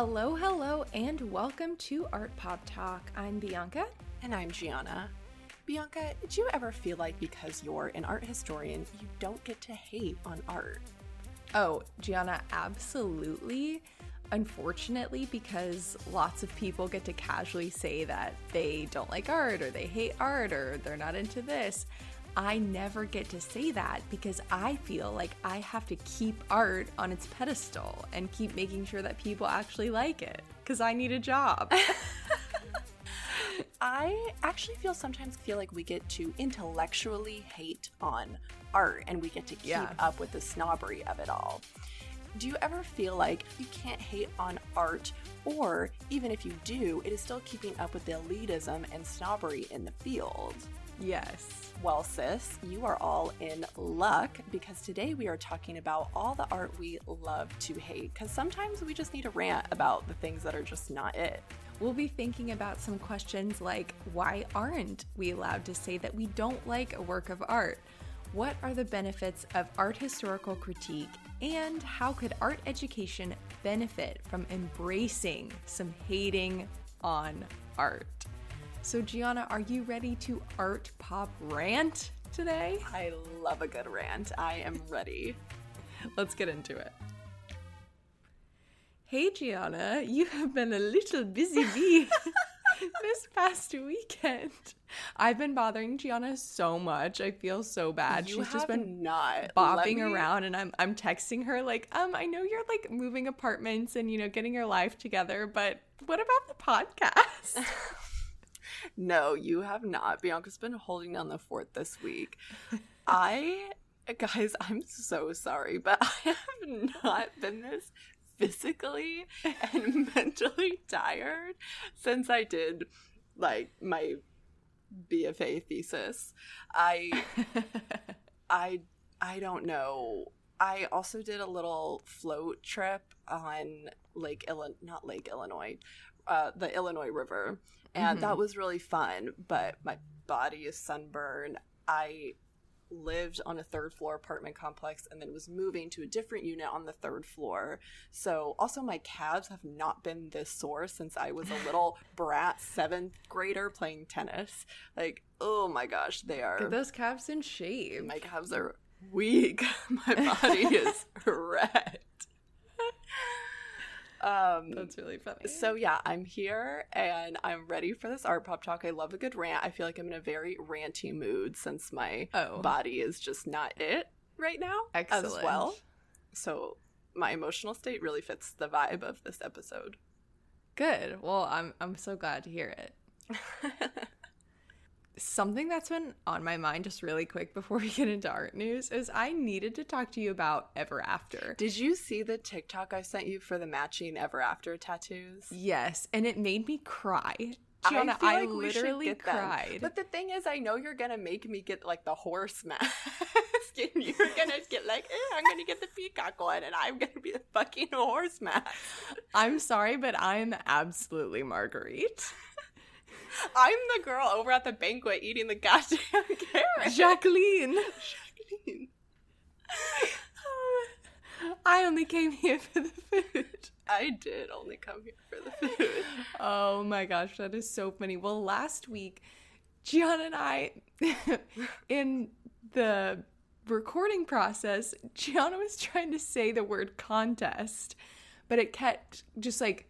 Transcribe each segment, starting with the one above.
Hello, hello, and welcome to Art Pop Talk. I'm Bianca. And I'm Gianna. Bianca, did you ever feel like because you're an art historian, you don't get to hate on art? Oh, Gianna, absolutely. Unfortunately, because lots of people get to casually say that they don't like art or they hate art or they're not into this. I never get to say that because I feel like I have to keep art on its pedestal and keep making sure that people actually like it because I need a job. I actually feel sometimes feel like we get to intellectually hate on art and we get to keep Yeah. up with the snobbery of it all. Do you ever feel like you can't hate on art, or even if you do, it is still keeping up with the elitism and snobbery in the field? Yes. Well, sis, you are all in luck because today we are talking about all the art we love to hate. Because sometimes we just need to rant about the things that are just not it. We'll be thinking about some questions like why aren't we allowed to say that we don't like a work of art? What are the benefits of art historical critique? And how could art education benefit from embracing some hating on art? So, Gianna, are you ready to art pop rant today? I love a good rant. I am ready. Let's get into it. Hey, Gianna, you have been a little busy bee this past weekend. I've been bothering Gianna so much. I feel so bad. You She's just been not bopping me- around and I'm I'm texting her like, um, I know you're like moving apartments and you know getting your life together, but what about the podcast? No, you have not. Bianca's been holding down the fort this week. I, guys, I'm so sorry, but I have not been this physically and mentally tired since I did like my BFA thesis. I, I, I don't know. I also did a little float trip on Lake Illinois, not Lake Illinois, uh, the Illinois River, and that mm-hmm. was really fun. But my body is sunburned. I lived on a third floor apartment complex and then was moving to a different unit on the third floor. So also my calves have not been this sore since I was a little brat seventh grader playing tennis. Like, oh my gosh, they are Get those calves in shape. my calves are weak. My body is wrecked. Um, That's really funny. so yeah, I'm here and I'm ready for this art pop talk. I love a good rant. I feel like I'm in a very ranty mood since my Oh. body is just not it right now as well. So my emotional state really fits the vibe of this episode. Good. Well, I'm I'm so glad to hear it. Something that's been on my mind just really quick before we get into art news is I needed to talk to you about Ever After. Did you see the TikTok I sent you for the matching ever after tattoos? Yes, and it made me cry. I Gianna, feel I, like we should literally get them. cried. But the thing is, I know you're gonna make me get like the horse mask, and you're gonna get like, eh, I'm gonna get the peacock one, and I'm gonna be the fucking horse mask. I'm sorry, but I'm absolutely Marguerite. I'm the girl over at the banquet eating the goddamn carrot. Jacqueline. Jacqueline. I only came here for the food. I did only come here for the food. Oh my gosh, that is so funny. Well, last week, Gianna and I, in the recording process, Gianna was trying to say the word contest, but it kept just like,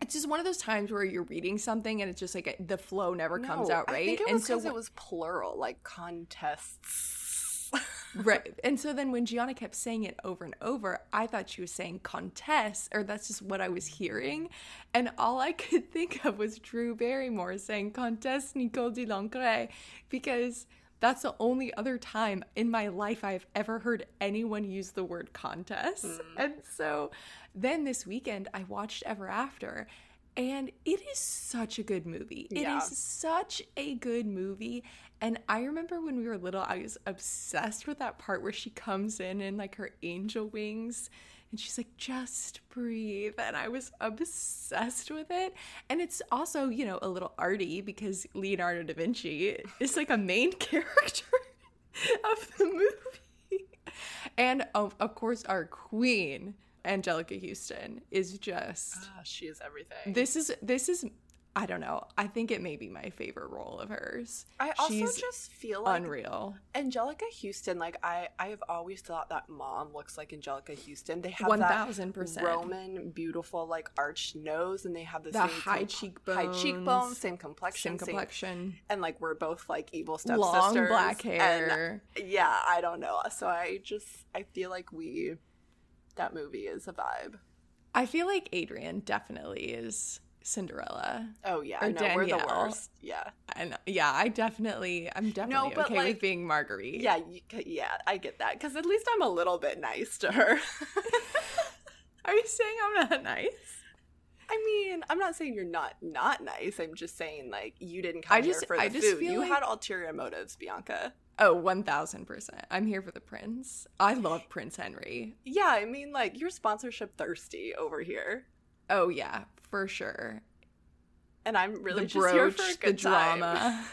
it's just one of those times where you're reading something and it's just like the flow never comes out right. I think it and was so it was plural, like contests. right. And so then when Gianna kept saying it over and over, I thought she was saying contest, or that's just what I was hearing. And all I could think of was Drew Barrymore saying contest Nicole de Lancret, because that's the only other time in my life I've ever heard anyone use the word contest. Hmm. And so then this weekend I watched Ever After. And it is such a good movie. It is Yeah. such a good movie. And I remember when we were little, I was obsessed with that part where she comes in in like her angel wings and she's like, just breathe. And I was obsessed with it. And it's also, you know, a little arty because Leonardo da Vinci is like a main character of the movie. And of, of course, our queen, Anjelica Huston is just Ah, she is everything. this is this is I don't know. I think it may be my favorite role of hers. I also She's just feel like Unreal. Anjelica Huston. Like I, I have always thought that mom looks like Anjelica Huston. They have thousand percent. Roman, beautiful, like arched nose, and they have the, The same high com- cheekbones. high cheekbones, same complexion, Same same- complexion. and like we're both like evil stepsisters. Long black and, hair. yeah, I don't know. So I just I feel like we that movie is a vibe. I feel like Adrian definitely is Cinderella. Oh yeah, Or no, we're the Danielle. worst. Yeah, And yeah, I definitely I'm definitely but, okay like- with being Marguerite. yeah, you, yeah. I get that because at least I'm a little bit nice to her. Are you saying I'm not nice? I mean, I'm not saying you're not not nice. I'm just saying like you didn't come I just- here for the I just food. feel You like- had ulterior motives, Bianca. Oh, 1000%. I'm here for the prince. I love Prince Henry. Yeah, I mean, like you're sponsorship thirsty over here, Oh yeah, for sure. and I'm really the just brooch, here for a the good time. drama.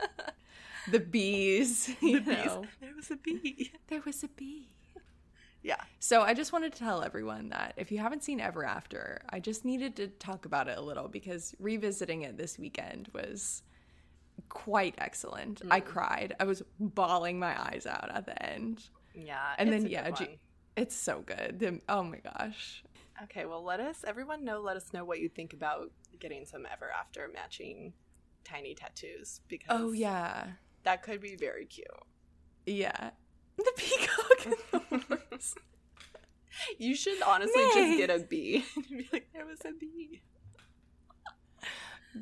the bees, The bees. know. There was a bee. There was a bee. Yeah. So I just wanted to tell everyone that if you haven't seen Ever After, I just needed to talk about it a little because revisiting it this weekend was quite excellent. I Mm. cried. I was bawling my eyes out at the end. Yeah. And then yeah, G- it's so good. The- oh my gosh. Okay, well, let us, everyone know, let us know what you think about getting some ever after matching tiny tattoos because Oh yeah. that could be very cute. Yeah. The peacock and the horse. You should honestly just get a bee and be like, there was a bee.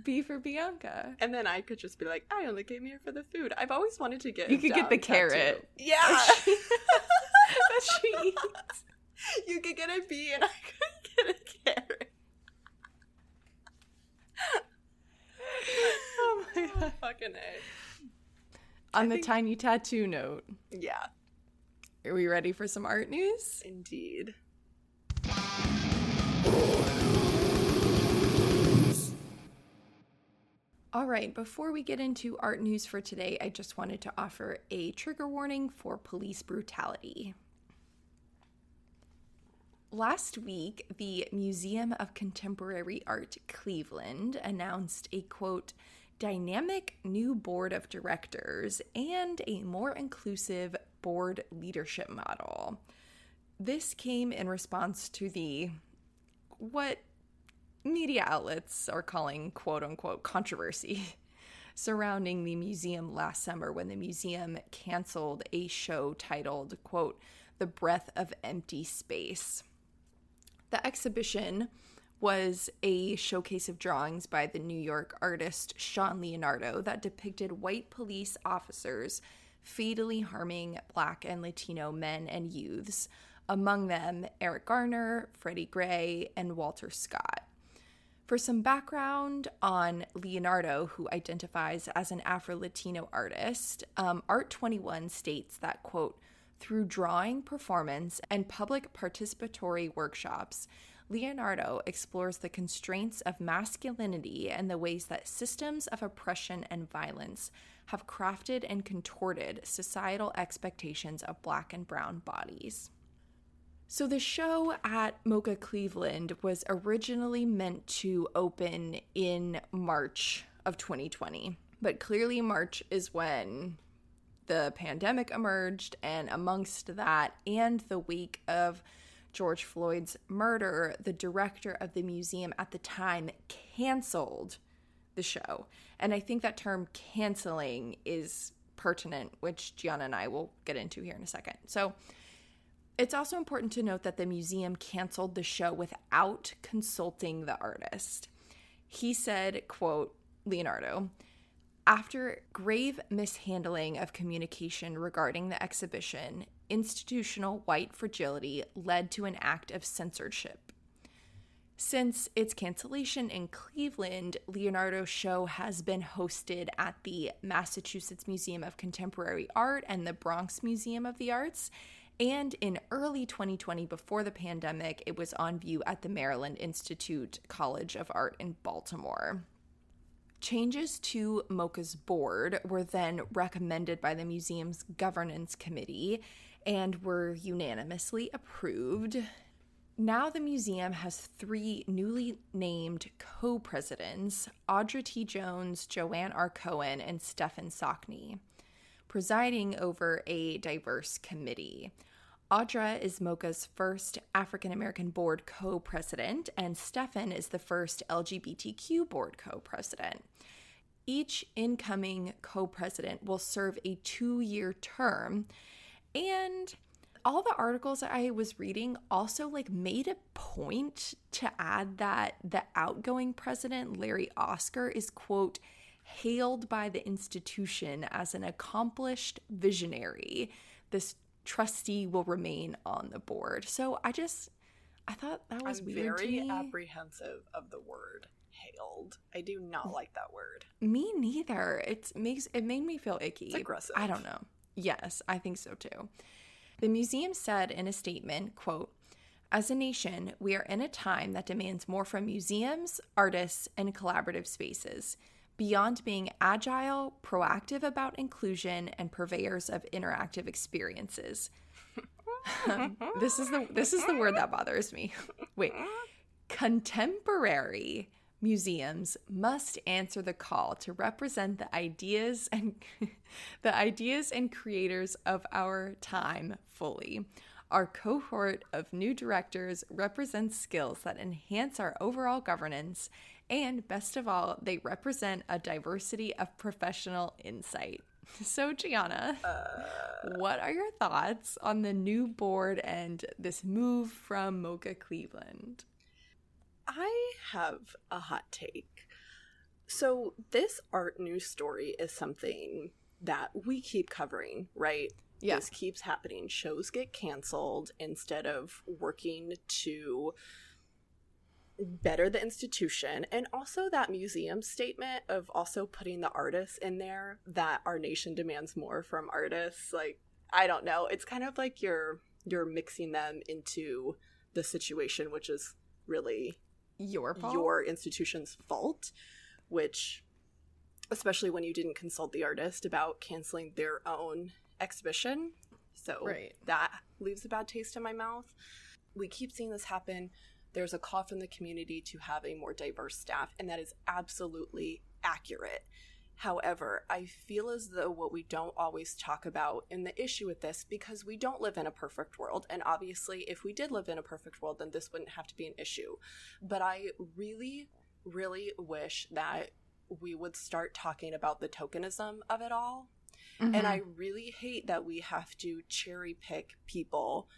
B for Bianca. And then I could just be like, I only came here for the food. I've always wanted to get You could get the tattoo. carrot. Yeah. that she eats. you could get a bee and I could get a carrot. Oh my oh, god. Fucking A. On the think- tiny tattoo note, Yeah, are we ready for some art news? indeed. All right, before we get into art news for today, I just wanted to offer a trigger warning for police brutality. Last week, the Museum of Contemporary Art Cleveland announced a quote, dynamic new board of directors and a more inclusive board leadership model. This came in response to the what media outlets are calling quote unquote controversy surrounding the museum last summer when the museum canceled a show titled quote the breath of empty space the exhibition was a showcase of drawings by the New York artist Shaun Leonardo that depicted white police officers fatally harming black and Latino men and youths, among them Eric Garner, Freddie Gray, and Walter Scott. For some background on Leonardo, who identifies as an Afro Latino artist, um, Art 21 states that, quote, through drawing, performance, and public participatory workshops, Leonardo explores the constraints of masculinity and the ways that systems of oppression and violence have crafted and contorted societal expectations of black and brown bodies. So, the show at MOCA Cleveland was originally meant to open in March of 2020, but clearly, March is when the pandemic emerged, and amongst that, and the week of George Floyd's murder, the director of the museum at the time canceled the show. And I think that term canceling is pertinent, which Gianna and I will get into here in a second. So, it's also important to note that the museum canceled the show without consulting the artist. He said, quote, Leonardo, after grave mishandling of communication regarding the exhibition, institutional white fragility led to an act of censorship. Since its cancellation in Cleveland, Leonardo's show has been hosted at the Massachusetts Museum of Contemporary Art and the Bronx Museum of the Arts. And in early 2020, before the pandemic, it was on view at the Maryland Institute College of Art in Baltimore. Changes to MoCA's board were then recommended by the museum's governance committee and were unanimously approved. Now the museum has three newly named co presidents Audra T. Jones, Joanne R. Cohen, and Stefan Sockney, presiding over a diverse committee. Audra is MOCA's first African American board co president, and Stefan is the first LGBTQ board co president. Each incoming co president will serve a two year term, and all the articles I was reading also like made a point to add that the outgoing president, Larry Oscar, is quote hailed by the institution as an accomplished visionary. This trustee will remain on the board. So I just I thought that was I'm weird very apprehensive of the word hailed. I do not like that word. Me neither. It makes it made me feel icky. It's aggressive. I don't know. Yes, I think so too. The museum said in a statement, quote, as a nation, we are in a time that demands more from museums, artists, and collaborative spaces. Beyond being agile, proactive about inclusion, and purveyors of interactive experiences. this is the this is the word that bothers me. Wait. Contemporary museums must answer the call to represent the ideas and the ideas and creators of our time fully. Our cohort of new directors represents skills that enhance our overall governance and best of all, they represent a diversity of professional insight. So, Gianna, Uh, what are your thoughts on the new board and this move from MOCA Cleveland? I have a hot take. So, this art news story is something that we keep covering, right? Yeah. This keeps happening. Shows get canceled instead of working to better the institution and also that museum statement of also putting the artists in there that our nation demands more from artists like i don't know it's kind of like you're you're mixing them into the situation which is really Your fault? your institution's fault, which, especially when you didn't consult the artist about canceling their own exhibition. So Right. that leaves a bad taste in my mouth. We keep seeing this happen. There's a call from the community to have a more diverse staff, and that is absolutely accurate. However, I feel as though what we don't always talk about in the issue with this, because we don't live in a perfect world, and obviously, if we did live in a perfect world, then this wouldn't have to be an issue. But I really, really wish that we would start talking about the tokenism of it all. Mhm. And I really hate that we have to cherry pick people,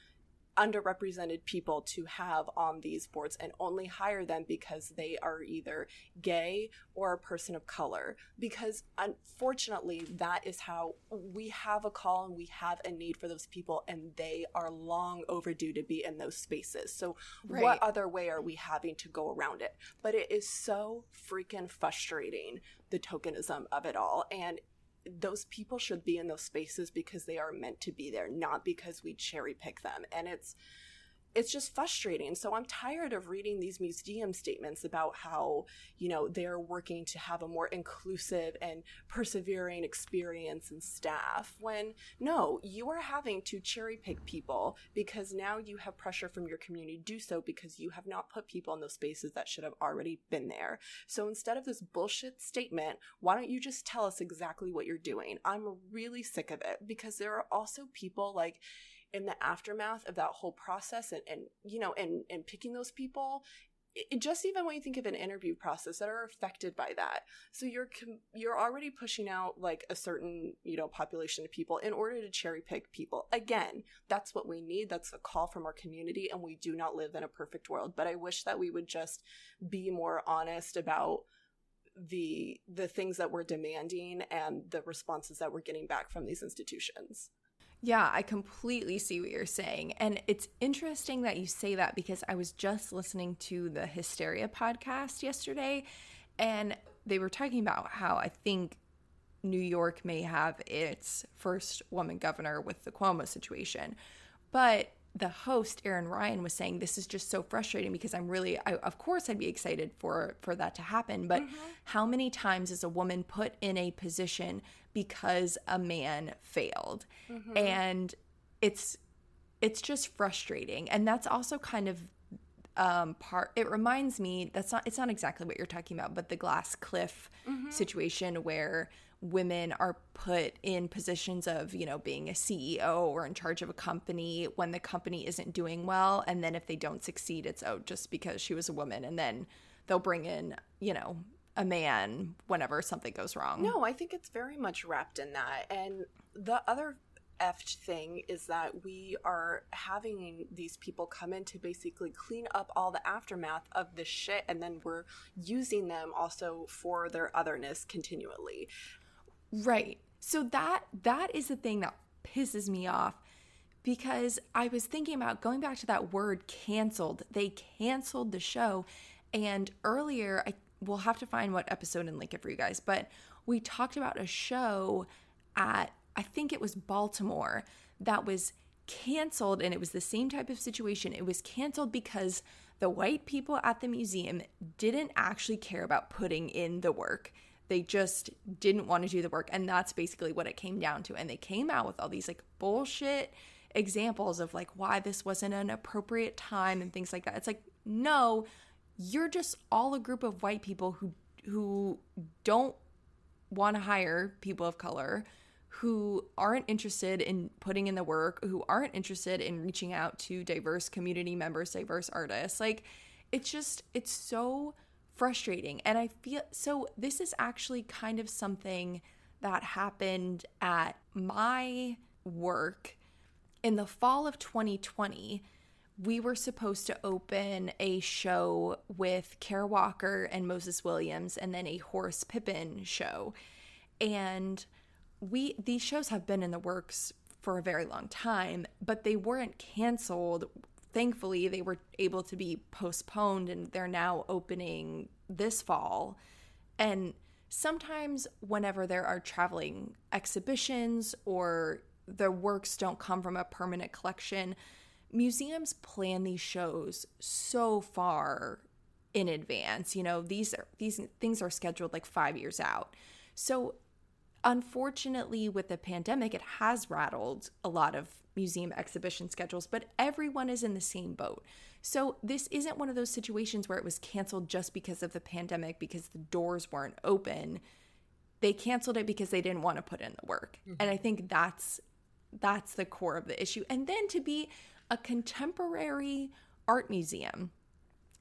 underrepresented people, to have on these boards and only hire them because they are either gay or a person of color. Because unfortunately, that is how we have a call and we have a need for those people, and they are long overdue to be in those spaces. So, Right. what other way are we having to go around it? But it is so freaking frustrating, the tokenism of it all. And those people should be in those spaces because they are meant to be there, not because we cherry pick them. And it's it's just frustrating. So I'm tired of reading these museum statements about how, you know, they're working to have a more inclusive and persevering experience and staff when no, you are having to cherry pick people because now you have pressure from your community to do so because you have not put people in those spaces that should have already been there. So instead of this bullshit statement, why don't you just tell us exactly what you're doing? I'm really sick of it because there are also people like in the aftermath of that whole process and, and you know and and picking those people it, just even when you think of an interview process that are affected by that. So you're you're already pushing out like a certain you know population of people in order to cherry pick people. Again that's what we need. That's a call from our community and we do not live in a perfect world. But i wish that we would just be more honest about the the things that we're demanding and the responses that we're getting back from these institutions Yeah, I completely see what you're saying. And it's interesting that you say that because I was just listening to the Hysteria podcast yesterday and they were talking about how I think New York may have its first woman governor with the Cuomo situation. But the host Erin Ryan was saying this is just so frustrating because I'm really I, of course I'd be excited for for that to happen but mm-hmm. how many times is a woman put in a position because a man failed and it's it's just frustrating and that's also kind of um, part. It reminds me that's not. It's not exactly what you're talking about, but the glass cliff mm-hmm. situation where women are put in positions of you know being a ceo or in charge of a company when the company isn't doing well and then if they don't succeed it's oh just because she was a woman and then they'll bring in you know a man whenever something goes wrong no i think it's very much wrapped in that and the other effed thing is that we are having these people come in to basically clean up all the aftermath of this shit and then we're using them also for their otherness continually Right. So that that is the thing that pisses me off because I was thinking about going back to that word canceled. They canceled the show and earlier I will have to find what episode and link it for you guys, but we talked about a show at I think it was Baltimore that was canceled and it was the same type of situation. It was canceled because the white people at the museum didn't actually care about putting in the work. They just didn't want to do the work. And that's basically what it came down to. And they came out with all these like bullshit examples of like why this wasn't an appropriate time and things like that. It's like, no, you're just all a group of white people who who don't want to hire people of color who aren't interested in putting in the work, who aren't interested in reaching out to diverse community members, diverse artists. Like it's just it's so frustrating. And I feel so this is actually kind of something that happened at my work in the fall of 2020. We were supposed to open a show with Kara Walker and Moses Williams and then a Horace Pippin show. And we these shows have been in the works for a very long time, but they weren't canceled thankfully they were able to be postponed and they're now opening this fall and sometimes whenever there are traveling exhibitions or the works don't come from a permanent collection museums plan these shows so far in advance you know these are these things are scheduled like 5 years out so unfortunately with the pandemic it has rattled a lot of museum exhibition schedules, but everyone is in the same boat. So this isn't one of those situations where it was canceled just because of the pandemic because the doors weren't open. They canceled it because they didn't want to put in the work. Mm-hmm. And I think that's that's the core of the issue. And then to be a contemporary art museum.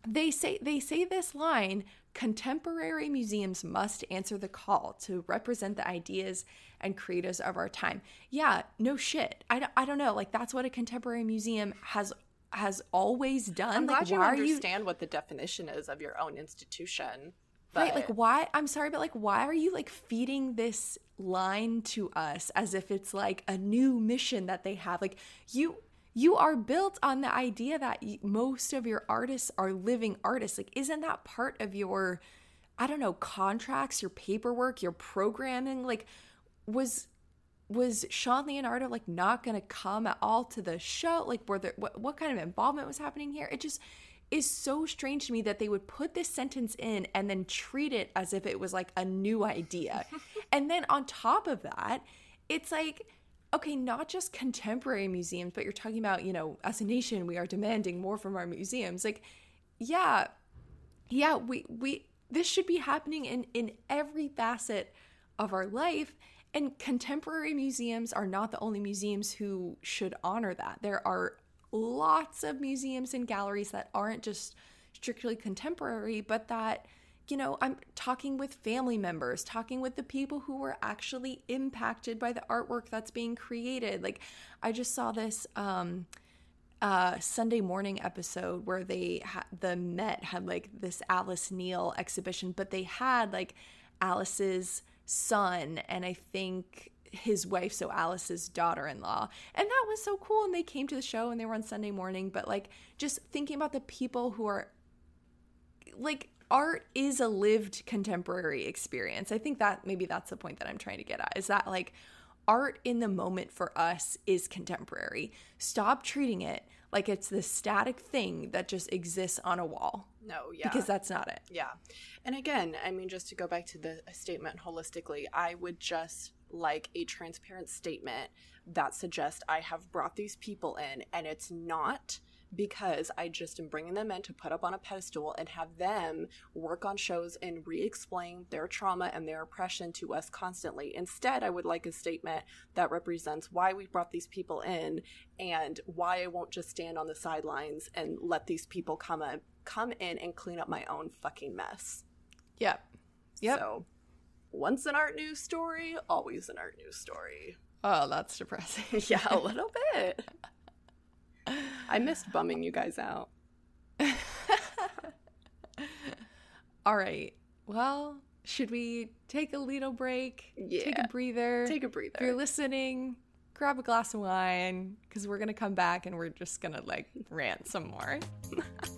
They say they say this line contemporary museums must answer the call to represent the ideas and creatives of our time. Yeah no shit. I don't, I don't know. Like that's what a contemporary museum has has always done. I'm like, glad you understand you... what the definition is of your own institution but... right like why i'm sorry but like why are you like feeding this line to us as if it's like a new mission that they have? Like you you are built on the idea that most of your artists are living artists. Like, isn't that part of your, I don't know, contracts, your paperwork, your programming? Like, was was Shaun Leonardo like not going to come at all to the show? Like, were there what, what kind of involvement was happening here? It just is so strange to me that they would put this sentence in and then treat it as if it was like a new idea. and then on top of that, it's like okay, not just contemporary museums, but you're talking about, you know, as a nation, we are demanding more from our museums. Like, yeah, yeah, we we this should be happening in in every facet of our life. And contemporary museums are not the only museums who should honor that. There are lots of museums and galleries that aren't just strictly contemporary, but that you know, I'm talking with family members, talking with the people who were actually impacted by the artwork that's being created. Like, I just saw this um, uh, Sunday morning episode where they had the Met had like this Alice Neel exhibition, but they had like Alice's son and I think his wife, so Alice's daughter in law. And that was so cool. And they came to the show and they were on Sunday morning. But like, just thinking about the people who are like art is a lived contemporary experience. I think that maybe that's the point that I'm trying to get at is that like art in the moment for us is contemporary. Stop treating it like it's this static thing that just exists on a wall. No, yeah. Because that's not it. Yeah. And again, I mean, just to go back to the uh, statement holistically, I would just like a transparent statement that suggests I have brought these people in and it's not because I just am bringing them in to put up on a pedestal and have them work on shows and re explain their trauma and their oppression to us constantly. Instead, I would like a statement that represents why we brought these people in and why I won't just stand on the sidelines and let these people come in, come in and clean up my own fucking mess. Yep. Yep. So, once an art news story, always an art news story. Oh, that's depressing. yeah, a little bit. I missed bumming you guys out. All right. Well, should we take a little break? Yeah. Take a breather. Take a breather. If you're listening, grab a glass of wine because we're going to come back and we're just going to like rant some more.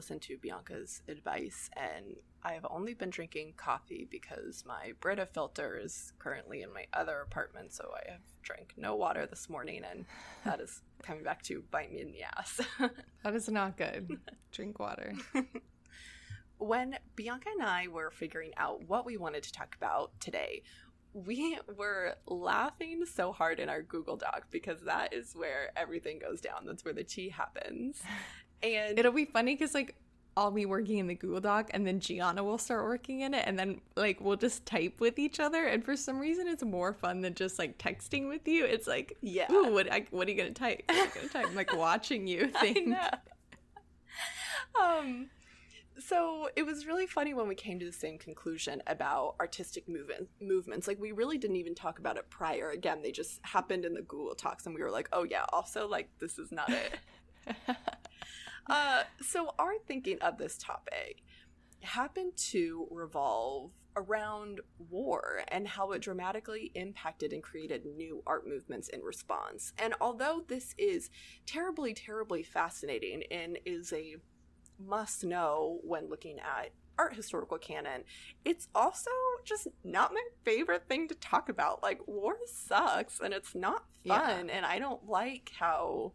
Listen to Bianca's advice, and I have only been drinking coffee because my Brita filter is currently in my other apartment, so I have drank no water this morning, and that is coming back to bite me in the ass. That is not good. Drink water. when Bianca and I were figuring out what we wanted to talk about today, we were laughing so hard in our Google Doc because that is where everything goes down. That's where the tea happens. And It'll be funny because like I'll be working in the Google Doc and then Gianna will start working in it and then like we'll just type with each other and for some reason it's more fun than just like texting with you. It's like, Yeah. what I, what are you gonna type? What are you gonna type? I'm like watching you think. um, so it was really funny when we came to the same conclusion about artistic movement movements. Like we really didn't even talk about it prior. Again, they just happened in the Google Docs, and we were like, "Oh yeah." Also, like this is not it. uh, so our thinking of this topic happened to revolve around war and how it dramatically impacted and created new art movements in response. And although this is terribly, terribly fascinating and is a must know when looking at art historical canon, it's also just not my favorite thing to talk about. Like, war sucks and it's not Yeah. fun, and I don't like how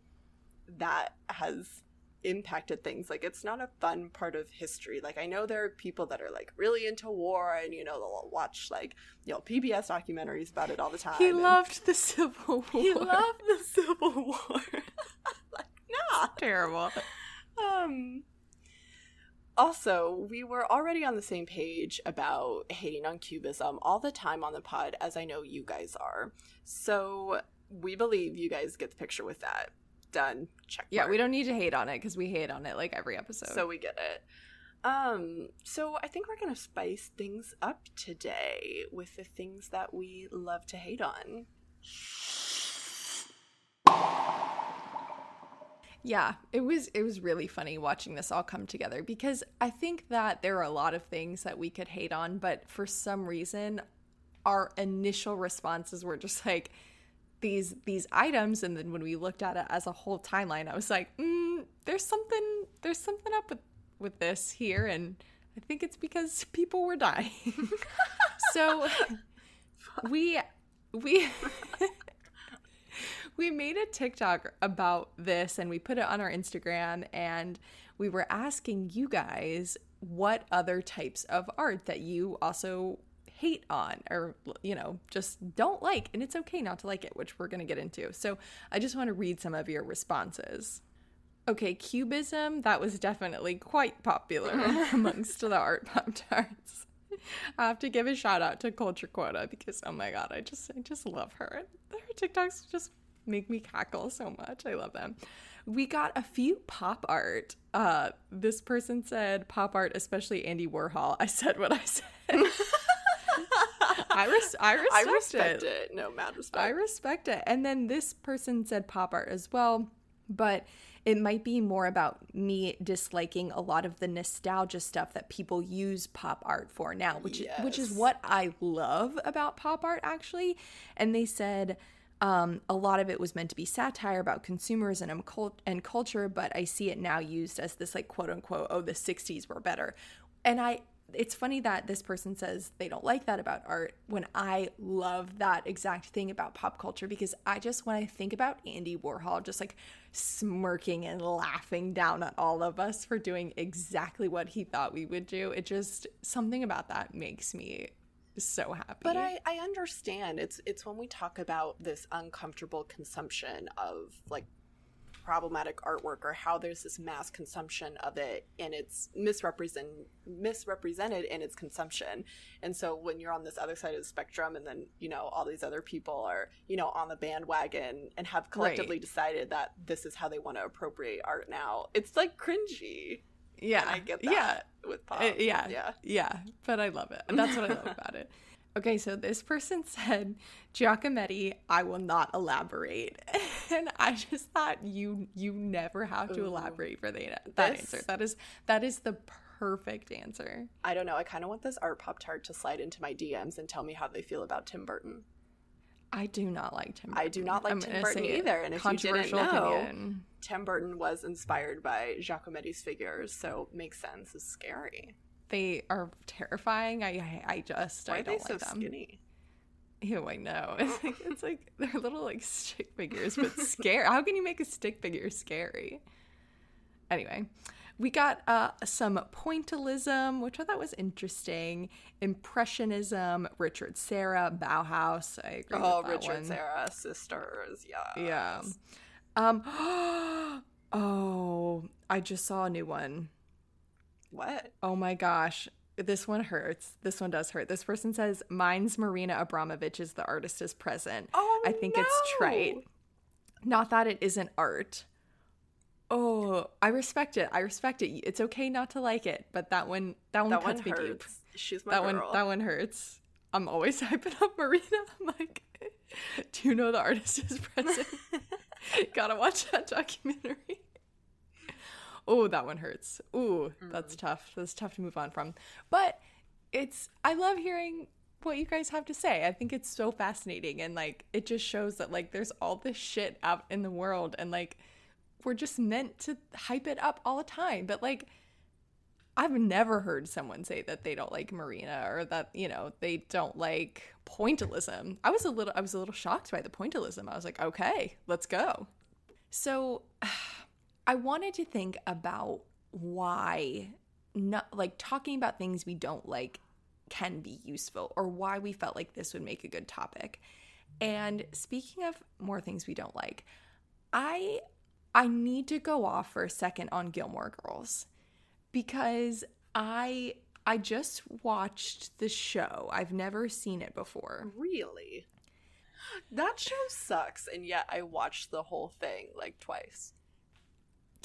that has impacted things. Like, it's not a fun part of history. Like, I know there are people that are like really into war and, you know, they'll watch like, you know, PBS documentaries about it all the time. He and- loved the Civil War. he loved the Civil War. like, nah. terrible. Um also, we were already on the same page about hating on cubism all the time on the pod, as I know you guys are. So we believe you guys get the picture with that. Done. Check. Yeah, we don't need to hate on it because we hate on it like every episode. So we get it. Um, so I think we're gonna spice things up today with the things that we love to hate on. Yeah, it was it was really funny watching this all come together because I think that there are a lot of things that we could hate on, but for some reason our initial responses were just like these these items and then when we looked at it as a whole timeline, I was like, mm, there's something there's something up with with this here and I think it's because people were dying. so we we we made a TikTok about this and we put it on our Instagram and we were asking you guys what other types of art that you also hate on or you know just don't like and it's okay not to like it which we're going to get into. So I just want to read some of your responses. Okay, cubism that was definitely quite popular amongst the art pop tarts. I have to give a shout out to Culture Quota because oh my god, I just I just love her. Her TikToks just make me cackle so much. I love them. We got a few pop art. Uh, this person said pop art, especially Andy Warhol. I said what I said. I res- I respect, I respect it. it. No, mad respect. I respect it. And then this person said pop art as well, but it might be more about me disliking a lot of the nostalgia stuff that people use pop art for now, which is which is what I love about pop art actually. And they said Um, a lot of it was meant to be satire about consumers and, and culture, but I see it now used as this like quote unquote, oh, the 60s were better. And I, it's funny that this person says they don't like that about art when I love that exact thing about pop culture because I just, when I think about Andy Warhol just like smirking and laughing down at all of us for doing exactly what he thought we would do, it just, something about that makes me so happy. But I, I understand. It's it's when we talk about this uncomfortable consumption of like problematic artwork or how there's this mass consumption of it and it's misrepresent misrepresented in its consumption. And so when you're on this other side of the spectrum and then, you know, all these other people are, you know, on the bandwagon and have collectively right. decided that this is how they want to appropriate art now, it's like cringy. Yeah. And I get that yeah. with pop. Uh, yeah. Yeah. Yeah. But I love it. And that's what I love about it. Okay, so this person said, Giacometti, I will not elaborate. And I just thought you you never have to Ooh. elaborate for the, that this, answer. That is that is the perfect answer. I don't know. I kind of want this art pop tart to slide into my DMs and tell me how they feel about Tim Burton. I do not like Tim. Burton. I do not like I'm Tim Burton either. And if you didn't know, opinion. Tim Burton was inspired by Giacometti's figures, so makes sense. It's scary they are terrifying. I I just Why I don't are they like so them. skinny? Ew, I know. It's like, it's like they're little like stick figures, but scary. How can you make a stick figure scary? Anyway, we got uh, some pointillism, which I thought was interesting. Impressionism, Richard Serra, Bauhaus. I agree. Oh, Richard one. Serra sisters. Yeah. Yeah. Um. oh, I just saw a new one. What? Oh my gosh. This one hurts. This one does hurt. This person says, Mine's Marina Abramović is the artist is present. Oh, I think no. it's trite. Not that it isn't art. Oh, I respect it. I respect it. It's okay not to like it, but that one that one that cuts one me hurts. deep. She's my that girl. one that one hurts. I'm always hyping up Marina. I'm like, do you know the artist is present? Gotta watch that documentary oh, that one hurts. Ooh, mm-hmm. that's tough. That's tough to move on from. But it's, I love hearing what you guys have to say. I think it's so fascinating. And like, it just shows that like there's all this shit out in the world and like, we're just meant to hype it up all the time. But like, I've never heard someone say that they don't like Marina or that, you know, they don't like pointillism. I was a little I was a little shocked by the pointillism. I was like, "Okay, let's go." So, I wanted to think about why not like talking about things we don't like can be useful or why we felt like this would make a good topic. And speaking of more things we don't like, I I need to go off for a second on Gilmore Girls because I I just watched the show. I've never seen it before. Really? That show sucks and yet I watched the whole thing like twice.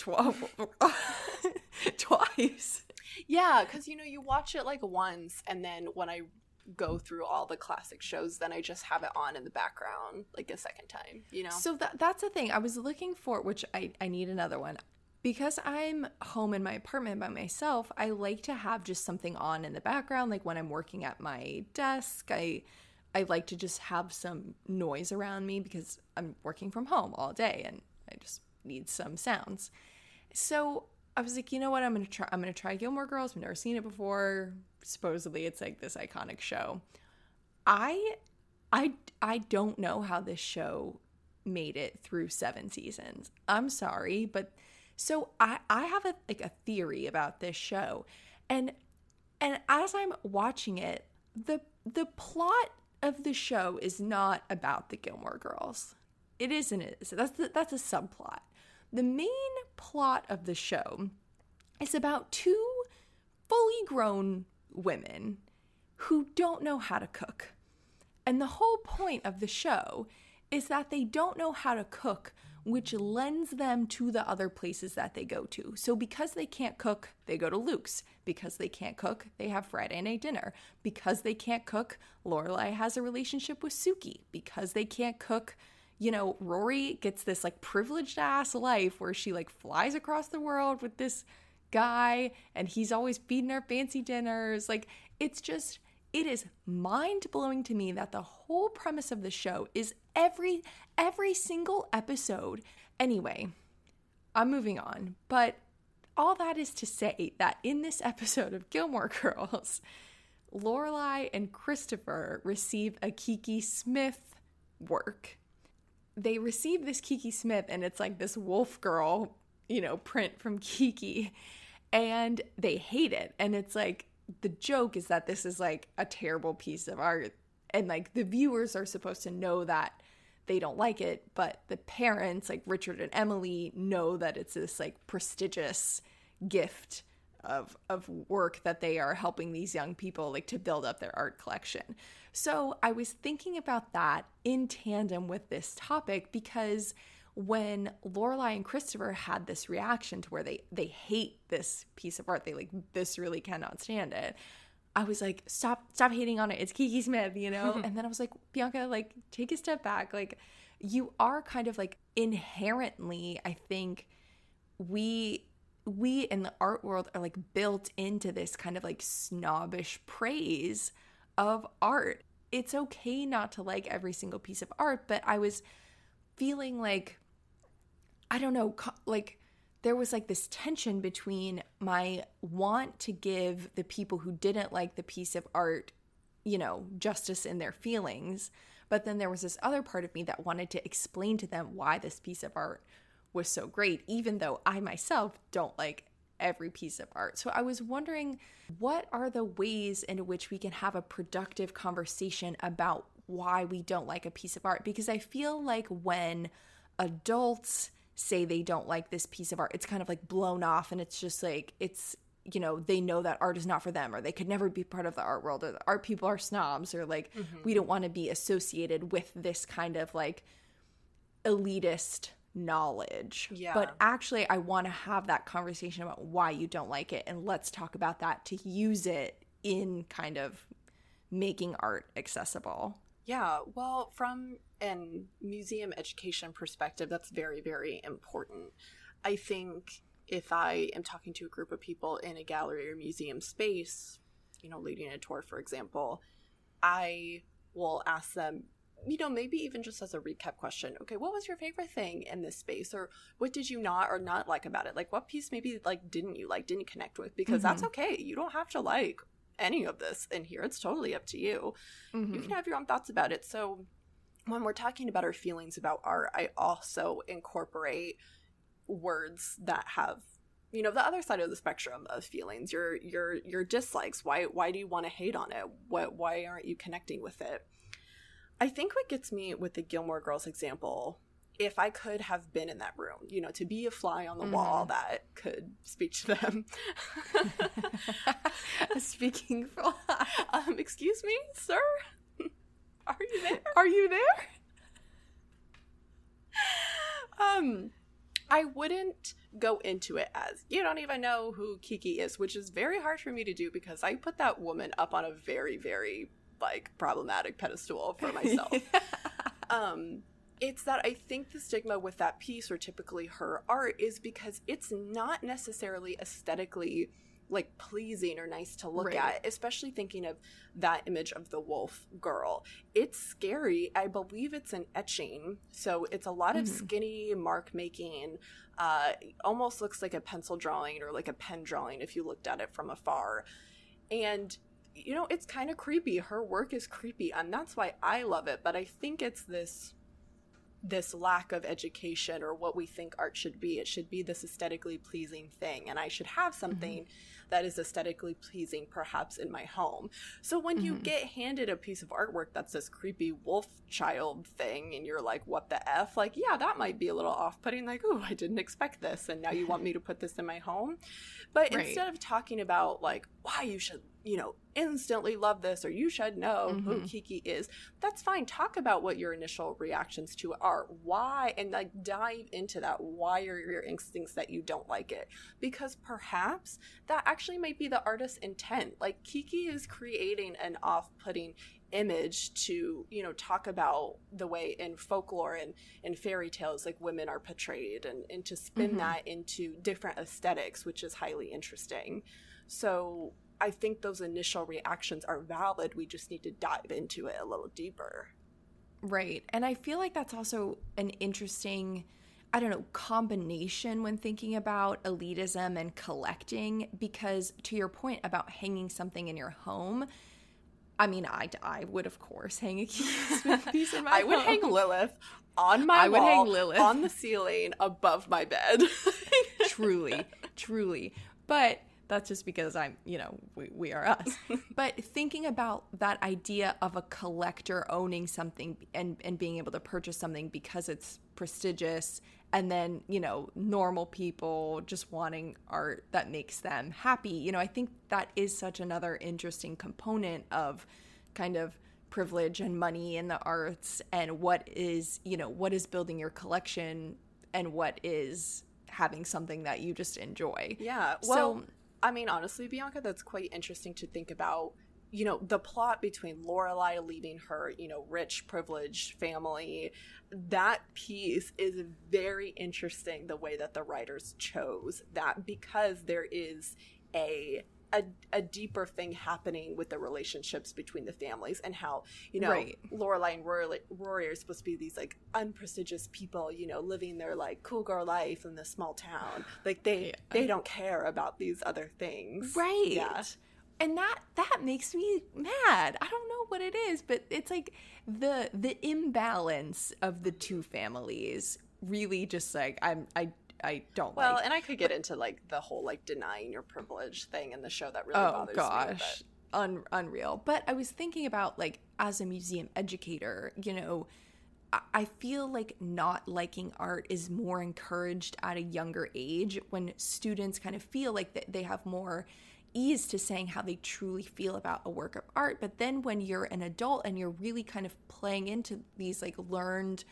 Twelve twice. Yeah, because you know you watch it like once, and then when I go through all the classic shows, then I just have it on in the background like a second time. You know. So that that's the thing I was looking for, which I I need another one because I'm home in my apartment by myself. I like to have just something on in the background, like when I'm working at my desk. I I like to just have some noise around me because I'm working from home all day and I just need some sounds. So I was like, you know what? I'm gonna try. I'm gonna try Gilmore Girls. I've never seen it before. Supposedly, it's like this iconic show. I, I, I don't know how this show made it through seven seasons. I'm sorry, but so I, I have a like a theory about this show, and and as I'm watching it, the the plot of the show is not about the Gilmore Girls. It isn't. It? So that's the, that's a subplot. The main plot of the show is about two fully grown women who don't know how to cook. And the whole point of the show is that they don't know how to cook, which lends them to the other places that they go to. So because they can't cook, they go to Luke's. Because they can't cook, they have Friday night dinner. Because they can't cook, Lorelai has a relationship with Sookie. Because they can't cook, you know, Rory gets this like privileged ass life where she like flies across the world with this guy and he's always feeding her fancy dinners. Like it's just it is mind-blowing to me that the whole premise of the show is every every single episode. Anyway, I'm moving on, but all that is to say that in this episode of Gilmore Girls, Lorelai and Christopher receive a Kiki Smith work. They receive this Kiki Smith, and it's like this wolf girl, you know, print from Kiki, and they hate it. And it's like the joke is that this is like a terrible piece of art, and like the viewers are supposed to know that they don't like it, but the parents, like Richard and Emily, know that it's this like prestigious gift of of work that they are helping these young people like to build up their art collection. So I was thinking about that in tandem with this topic because when Lorelai and Christopher had this reaction to where they they hate this piece of art, they like this really cannot stand it. I was like, stop, stop hating on it. It's Kiki Smith, you know? and then I was like, Bianca, like, take a step back. Like, you are kind of like inherently, I think, we we in the art world are like built into this kind of like snobbish praise of art. It's okay not to like every single piece of art, but I was feeling like I don't know, like there was like this tension between my want to give the people who didn't like the piece of art, you know, justice in their feelings, but then there was this other part of me that wanted to explain to them why this piece of art was so great, even though I myself don't like every piece of art. So I was wondering what are the ways in which we can have a productive conversation about why we don't like a piece of art? Because I feel like when adults say they don't like this piece of art, it's kind of like blown off and it's just like, it's, you know, they know that art is not for them or they could never be part of the art world or the art people are snobs or like, mm-hmm. we don't want to be associated with this kind of like elitist knowledge. Yeah. But actually, I want to have that conversation about why you don't like it. And let's talk about that to use it in kind of making art accessible. Yeah. Well, from an museum education perspective, that's very, very important. I think if I am talking to a group of people in a gallery or museum space, you know, leading a tour, for example, I will ask them, you know, maybe even just as a recap question, okay, what was your favorite thing in this space? Or what did you not or not like about it? Like what piece maybe like didn't you like, didn't connect with? Because mm-hmm. that's okay. You don't have to like any of this in here. It's totally up to you. Mm-hmm. You can have your own thoughts about it. So when we're talking about our feelings about art, I also incorporate words that have you know the other side of the spectrum of feelings your your your dislikes why why do you want to hate on it what why aren't you connecting with it I think what gets me with the Gilmore Girls example, if I could have been in that room, you know, to be a fly on the mm. wall that could speak to them. Speaking fly. Um, excuse me, sir? Are you there? Are you there? Um, I wouldn't go into it as you don't even know who Kiki is, which is very hard for me to do because I put that woman up on a very, very like problematic pedestal for myself. um, it's that I think the stigma with that piece, or typically her art, is because it's not necessarily aesthetically like pleasing or nice to look right. at, especially thinking of that image of the wolf girl. It's scary. I believe it's an etching. So it's a lot mm-hmm. of skinny mark making. Uh, almost looks like a pencil drawing or like a pen drawing if you looked at it from afar. And you know, it's kind of creepy. Her work is creepy, and that's why I love it. But I think it's this this lack of education or what we think art should be. It should be this aesthetically pleasing thing, and I should have something mm-hmm that is aesthetically pleasing, perhaps in my home. So when mm-hmm. you get handed a piece of artwork that's this creepy wolf child thing, and you're like, what the F? Like, yeah, that might be a little off putting, like, oh, I didn't expect this, and now you want me to put this in my home. But right. instead of talking about, like, why you should you know, instantly love this or you should know mm-hmm. who Kiki is. That's fine. Talk about what your initial reactions to it are. Why and like dive into that. Why are your instincts that you don't like it? Because perhaps that actually might be the artist's intent. Like Kiki is creating an off-putting image to you know talk about the way in folklore and in fairy tales like women are portrayed and, and to spin mm-hmm. that into different aesthetics which is highly interesting so I think those initial reactions are valid. We just need to dive into it a little deeper. Right. And I feel like that's also an interesting, I don't know, combination when thinking about elitism and collecting, because to your point about hanging something in your home, I mean, I, I would, of course, hang a piece in my I would hang Lilith on my I would hang Lilith. on the ceiling above my bed. truly, truly. But that's just because I'm, you know, we, we are us. but thinking about that idea of a collector owning something and, and being able to purchase something because it's prestigious, and then, you know, normal people just wanting art that makes them happy, you know, I think that is such another interesting component of kind of privilege and money in the arts and what is, you know, what is building your collection and what is having something that you just enjoy. Yeah. Well, so, I mean, honestly, Bianca, that's quite interesting to think about. You know, the plot between Lorelai leaving her, you know, rich, privileged family, that piece is very interesting the way that the writers chose that because there is a a, a deeper thing happening with the relationships between the families and how you know right. Lorelai and Rory, Rory are supposed to be these like unprestigious people, you know, living their like cool girl life in this small town. Like they yeah. they don't care about these other things, right? Yeah, and that that makes me mad. I don't know what it is, but it's like the the imbalance of the two families really just like I'm I I don't well, like. and I could get into like the whole like denying your privilege thing in the show that really oh, bothers gosh. me. But... Un- unreal. But I was thinking about like as a museum educator, you know, I-, I feel like not liking art is more encouraged at a younger age when students kind of feel like that they have more ease to saying how they truly feel about a work of art. But then when you're an adult and you're really kind of playing into these like learned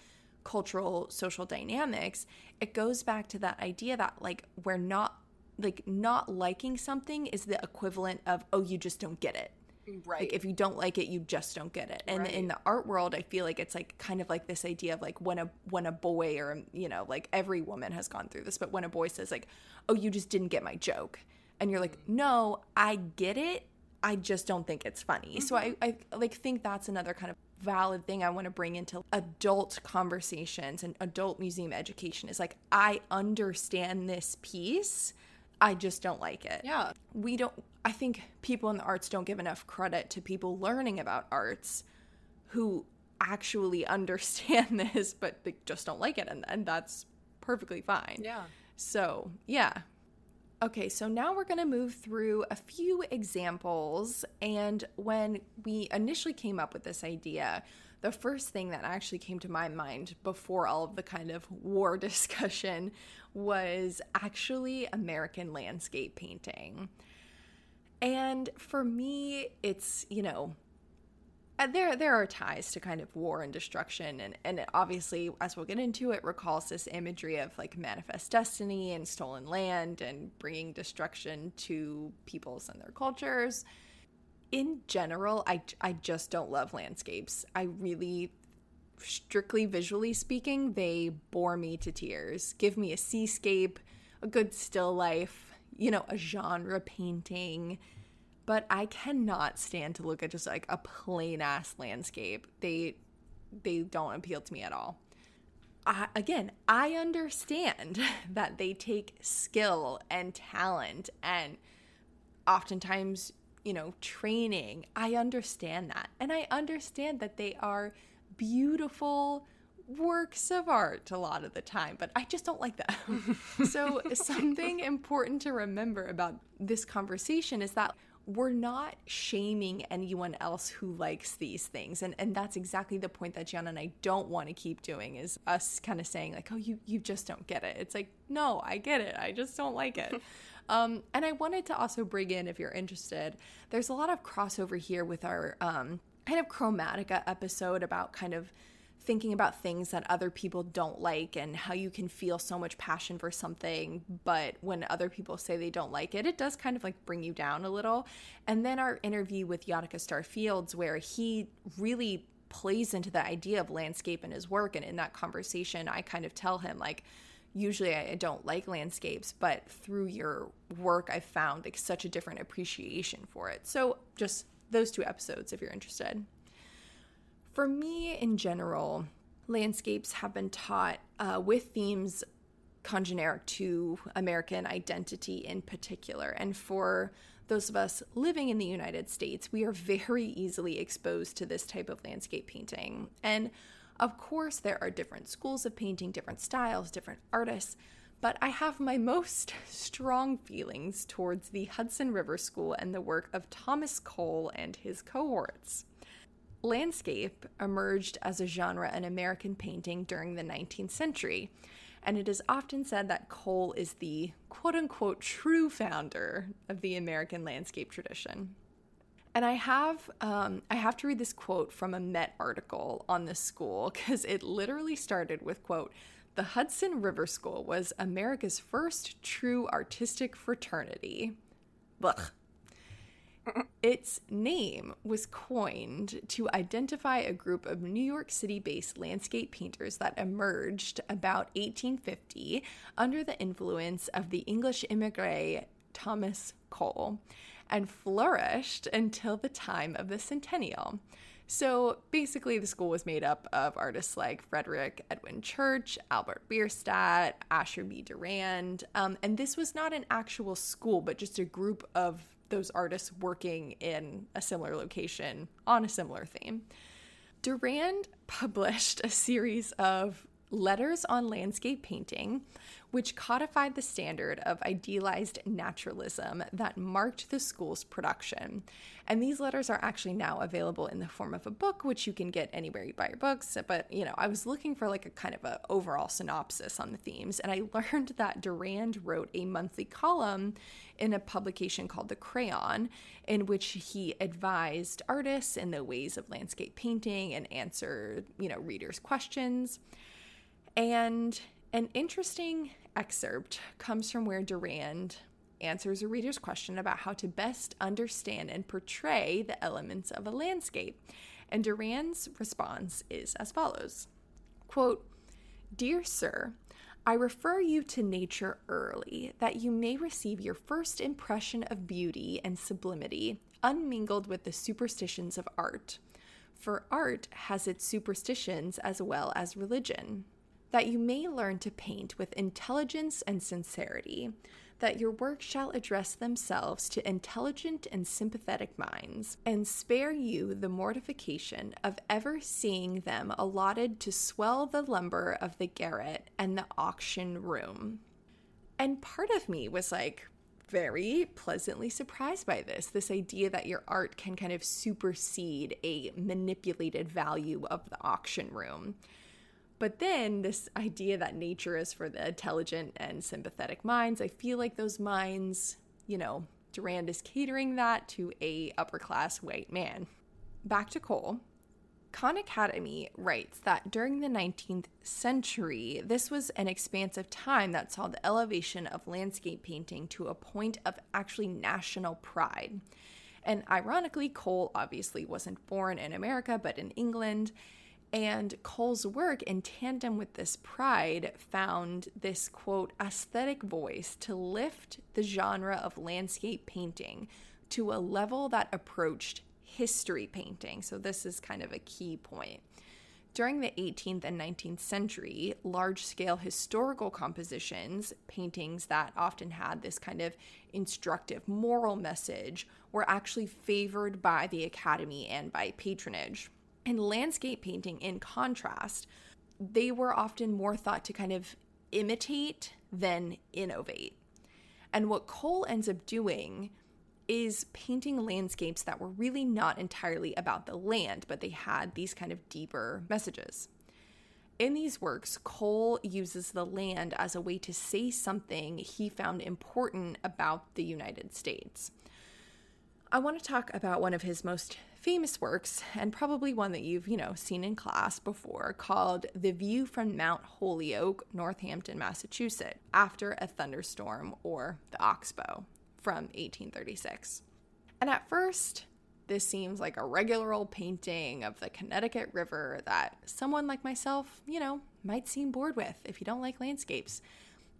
cultural social dynamics it goes back to that idea that like we're not like not liking something is the equivalent of oh you just don't get it. Mm, right like if you don't like it you just don't get it. And Right. in the art world i feel like it's like kind of like this idea of like when a when a boy or you know like every woman has gone through this but when a boy says like oh you just didn't get my joke and you're like mm. no i get it. I just don't think it's funny. So mm-hmm. I, I like think that's another kind of valid thing i want to bring into adult conversations and adult museum education is like i understand this piece i just don't like it. Yeah. We don't i think people in the arts don't give enough credit to people learning about arts who actually understand this but they just don't like it and, and that's perfectly fine. Yeah. So yeah okay so now we're going to move through a few examples and when we initially came up with this idea the first thing that actually came to my mind before all of the kind of war discussion was actually American landscape painting. And for me, it's, you know, Uh, there there are ties to kind of war and destruction and and obviously as we'll get into it recalls this imagery of like manifest destiny and stolen land and bringing destruction to peoples and their cultures. In general i i just don't love landscapes. I really strictly visually speaking they bore me to tears. Give me a seascape a good still life you know a genre painting but I cannot stand to look at just like a plain ass landscape. They they don't appeal to me at all. I, again, I understand that they take skill and talent and oftentimes, you know, training. I understand that. And I understand that they are beautiful works of art a lot of the time, but I just don't like them. so, something important to remember about this conversation is that we're not shaming anyone else who likes these things. And and that's exactly the point that Gianna and I don't want to keep doing is us kind of saying like oh you you just don't get it. It's like no I get it. I just don't like it. Um and I wanted to also bring in if you're interested there's a lot of crossover here with our um kind of chromatica episode about kind of thinking about things that other people don't like and how you can feel so much passion for something but when other people say they don't like it it does kind of like bring you down a little and then our interview with Yadika Star Fields where he really plays into the idea of landscape in his work and in that conversation I kind of tell him like usually I don't like landscapes, but through your work, I found like such a different appreciation for it. So just those two episodes if you're interested. For me, in general, landscapes have been taught uh, with themes congeneric to American identity in particular. And for those of us living in the United States, we are very easily exposed to this type of landscape painting. And of course, there are different schools of painting, different styles, different artists, but I have my most strong feelings towards the Hudson River School and the work of Thomas Cole and his cohorts. Landscape emerged as a genre in American painting during the 19th century, and it is often said that Cole is the quote unquote true founder of the American landscape tradition. And I have um, I have to read this quote from a Met article on this school because it literally started with quote the Hudson River School was America's first true artistic fraternity. Blech. Its name was coined to identify a group of New York City based landscape painters that emerged about 1850 under the influence of the English immigrant Thomas Cole and flourished until the time of the centennial. So basically, the school was made up of artists like Frederick Edwin Church, Albert Bierstadt, Asher B. Durand. Um, and this was not an actual school, but just a group of those artists working in a similar location on a similar theme. Durand published a series of letters on landscape painting, which codified the standard of idealized naturalism that marked the school's production. And these letters are actually now available in the form of a book, which you can get anywhere you buy your books. But, you know, I was looking for like a kind of a overall synopsis on the themes, and I learned that Durand wrote a monthly column in a publication called The Crayon, in which he advised artists in the ways of landscape painting and answered, you know, readers' questions. And an interesting excerpt comes from where Durand answers a reader's question about how to best understand and portray the elements of a landscape. And Durand's response is as follows quote, Dear Sir, I refer you to nature early, that you may receive your first impression of beauty and sublimity, unmingled with the superstitions of art. For art has its superstitions as well as religion that you may learn to paint with intelligence and sincerity, that your work shall address themselves to intelligent and sympathetic minds, and spare you the mortification of ever seeing them allotted to swell the lumber of the garret and the auction room. And part of me was like, very pleasantly surprised by this this idea that your art can kind of supersede a manipulated value of the auction room but then this idea that nature is for the intelligent and sympathetic minds, I feel like those minds, you know, Durand is catering that to a upper class white man. Back to Cole. Khan Academy writes that during the 19th century, this was an expansive time that saw the elevation of landscape painting to a point of actually national pride. And ironically, Cole obviously wasn't born in America, but in England. And Cole's work, in tandem with this pride, found this quote aesthetic voice to lift the genre of landscape painting to a level that approached history painting. So, this is kind of a key point. During the 18th and 19th century, large scale historical compositions, paintings that often had this kind of instructive moral message, were actually favored by the Academy and by patronage. And landscape painting, in contrast, they were often more thought to kind of imitate than innovate. And what Cole ends up doing is painting landscapes that were really not entirely about the land, but they had these kind of deeper messages. In these works, Cole uses the land as a way to say something he found important about the United States. I want to talk about one of his most famous works, and probably one that you've, you know, seen in class before, called The View from Mount Holyoke, Northampton, Massachusetts, after a thunderstorm, or the Oxbow from 1836. And at first, this seems like a regular old painting of the Connecticut River that someone like myself, you know, might seem bored with if you don't like landscapes.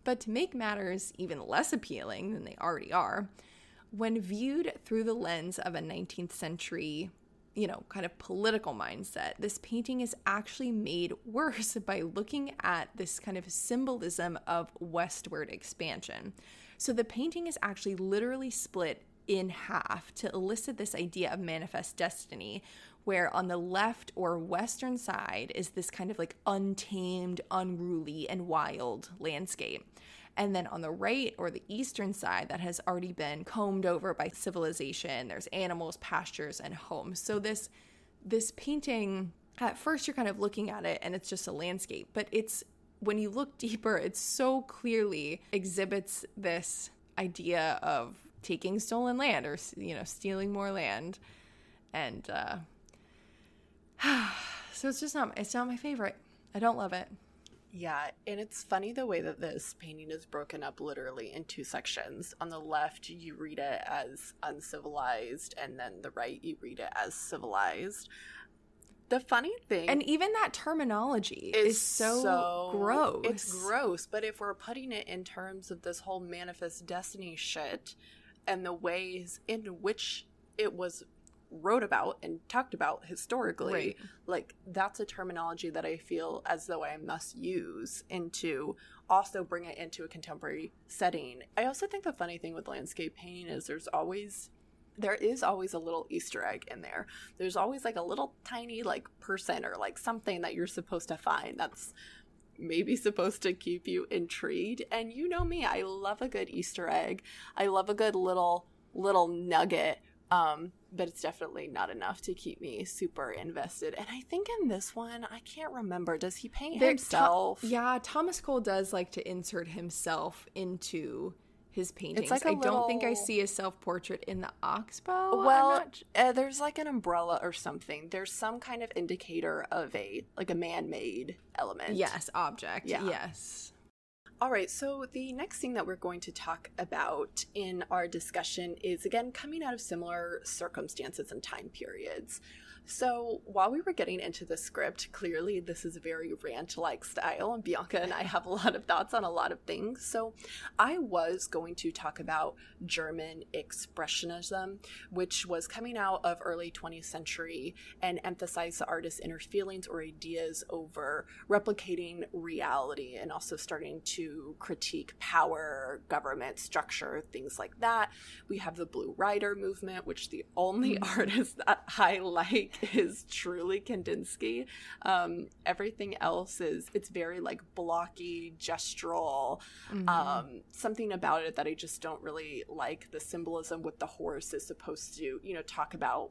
But to make matters even less appealing than they already are, when viewed through the lens of a 19th century, you know, kind of political mindset, this painting is actually made worse by looking at this kind of symbolism of westward expansion. So the painting is actually literally split in half to elicit this idea of manifest destiny, where on the left or western side is this kind of like untamed, unruly, and wild landscape. And then on the right or the eastern side, that has already been combed over by civilization. There's animals, pastures, and homes. So this this painting, at first you're kind of looking at it and it's just a landscape, but it's when you look deeper, it so clearly exhibits this idea of taking stolen land or you know stealing more land, and uh, so it's just not it's not my favorite. I don't love it. Yeah, and it's funny the way that this painting is broken up literally in two sections. On the left, you read it as uncivilized, and then the right, you read it as civilized. The funny thing, and even that terminology is, is so, so, gross. It's gross, but if we're putting it in terms of this whole manifest destiny shit and the ways in which it was wrote about and talked about historically right. like that's a terminology that i feel as though i must use into also bring it into a contemporary setting. I also think the funny thing with landscape painting is there's always there is always a little easter egg in there. There's always like a little tiny like person or like something that you're supposed to find that's maybe supposed to keep you intrigued. And you know me i love a good easter egg. I love a good little little nugget um, but it's definitely not enough to keep me super invested. And I think in this one, I can't remember. Does he paint himself? yeah, Thomas Cole does like to insert himself into his paintings. It's like I little... don't think I see a self portrait in the oxbow. Well, not... uh, there's like an umbrella or something. There's some kind of indicator of a like a man made element. Yes, object. Yeah. Yes. All right, so the next thing that we're going to talk about in our discussion is again coming out of similar circumstances and time periods. So while we were getting into the script, clearly this is a very rant like style, and Bianca and I have a lot of thoughts on a lot of things. So I was going to talk about German Expressionism, which was coming out of early 20th century and emphasized the artist's inner feelings or ideas over replicating reality and also starting to critique power, government structure, things like that. We have the Blue Rider movement, which the only mm. artist that I like is truly Kandinsky. Um, everything else is it's very like blocky, gestural. Mm-hmm. Um, something about it that I just don't really like. The symbolism with the horse is supposed to, you know, talk about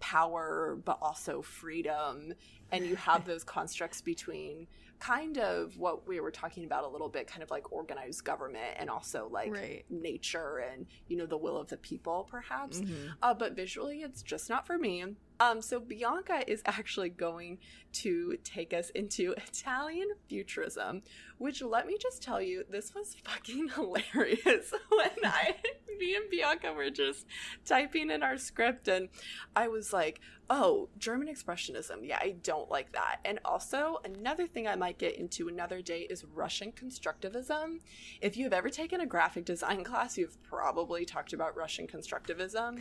power but also freedom and you have those constructs between kind of what we were talking about a little bit kind of like organized government and also like right. nature and you know the will of the people perhaps mm-hmm. uh, but visually it's just not for me um, so Bianca is actually going to take us into Italian futurism, which let me just tell you, this was fucking hilarious when I, me and Bianca were just typing in our script, and I was like, oh, German Expressionism. Yeah, I don't like that. And also, another thing I might get into another day is Russian constructivism. If you've ever taken a graphic design class, you've probably talked about Russian constructivism.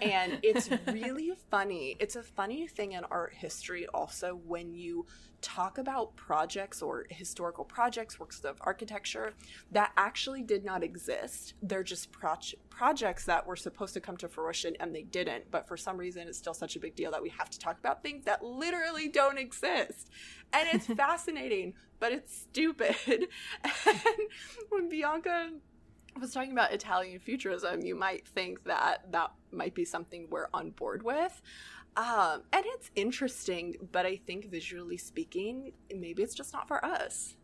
and it's really funny. It's a funny thing in art history also when you talk about projects or historical projects, works of architecture that actually did not exist. They're just pro- projects that were supposed to come to fruition and they didn't. But for some reason, it's still such a big deal that we have to talk about things that literally don't exist. And it's fascinating, but it's stupid. and when Bianca was talking about Italian futurism, you might think that that might be something we're on board with. Um, and it's interesting, but I think visually speaking, maybe it's just not for us.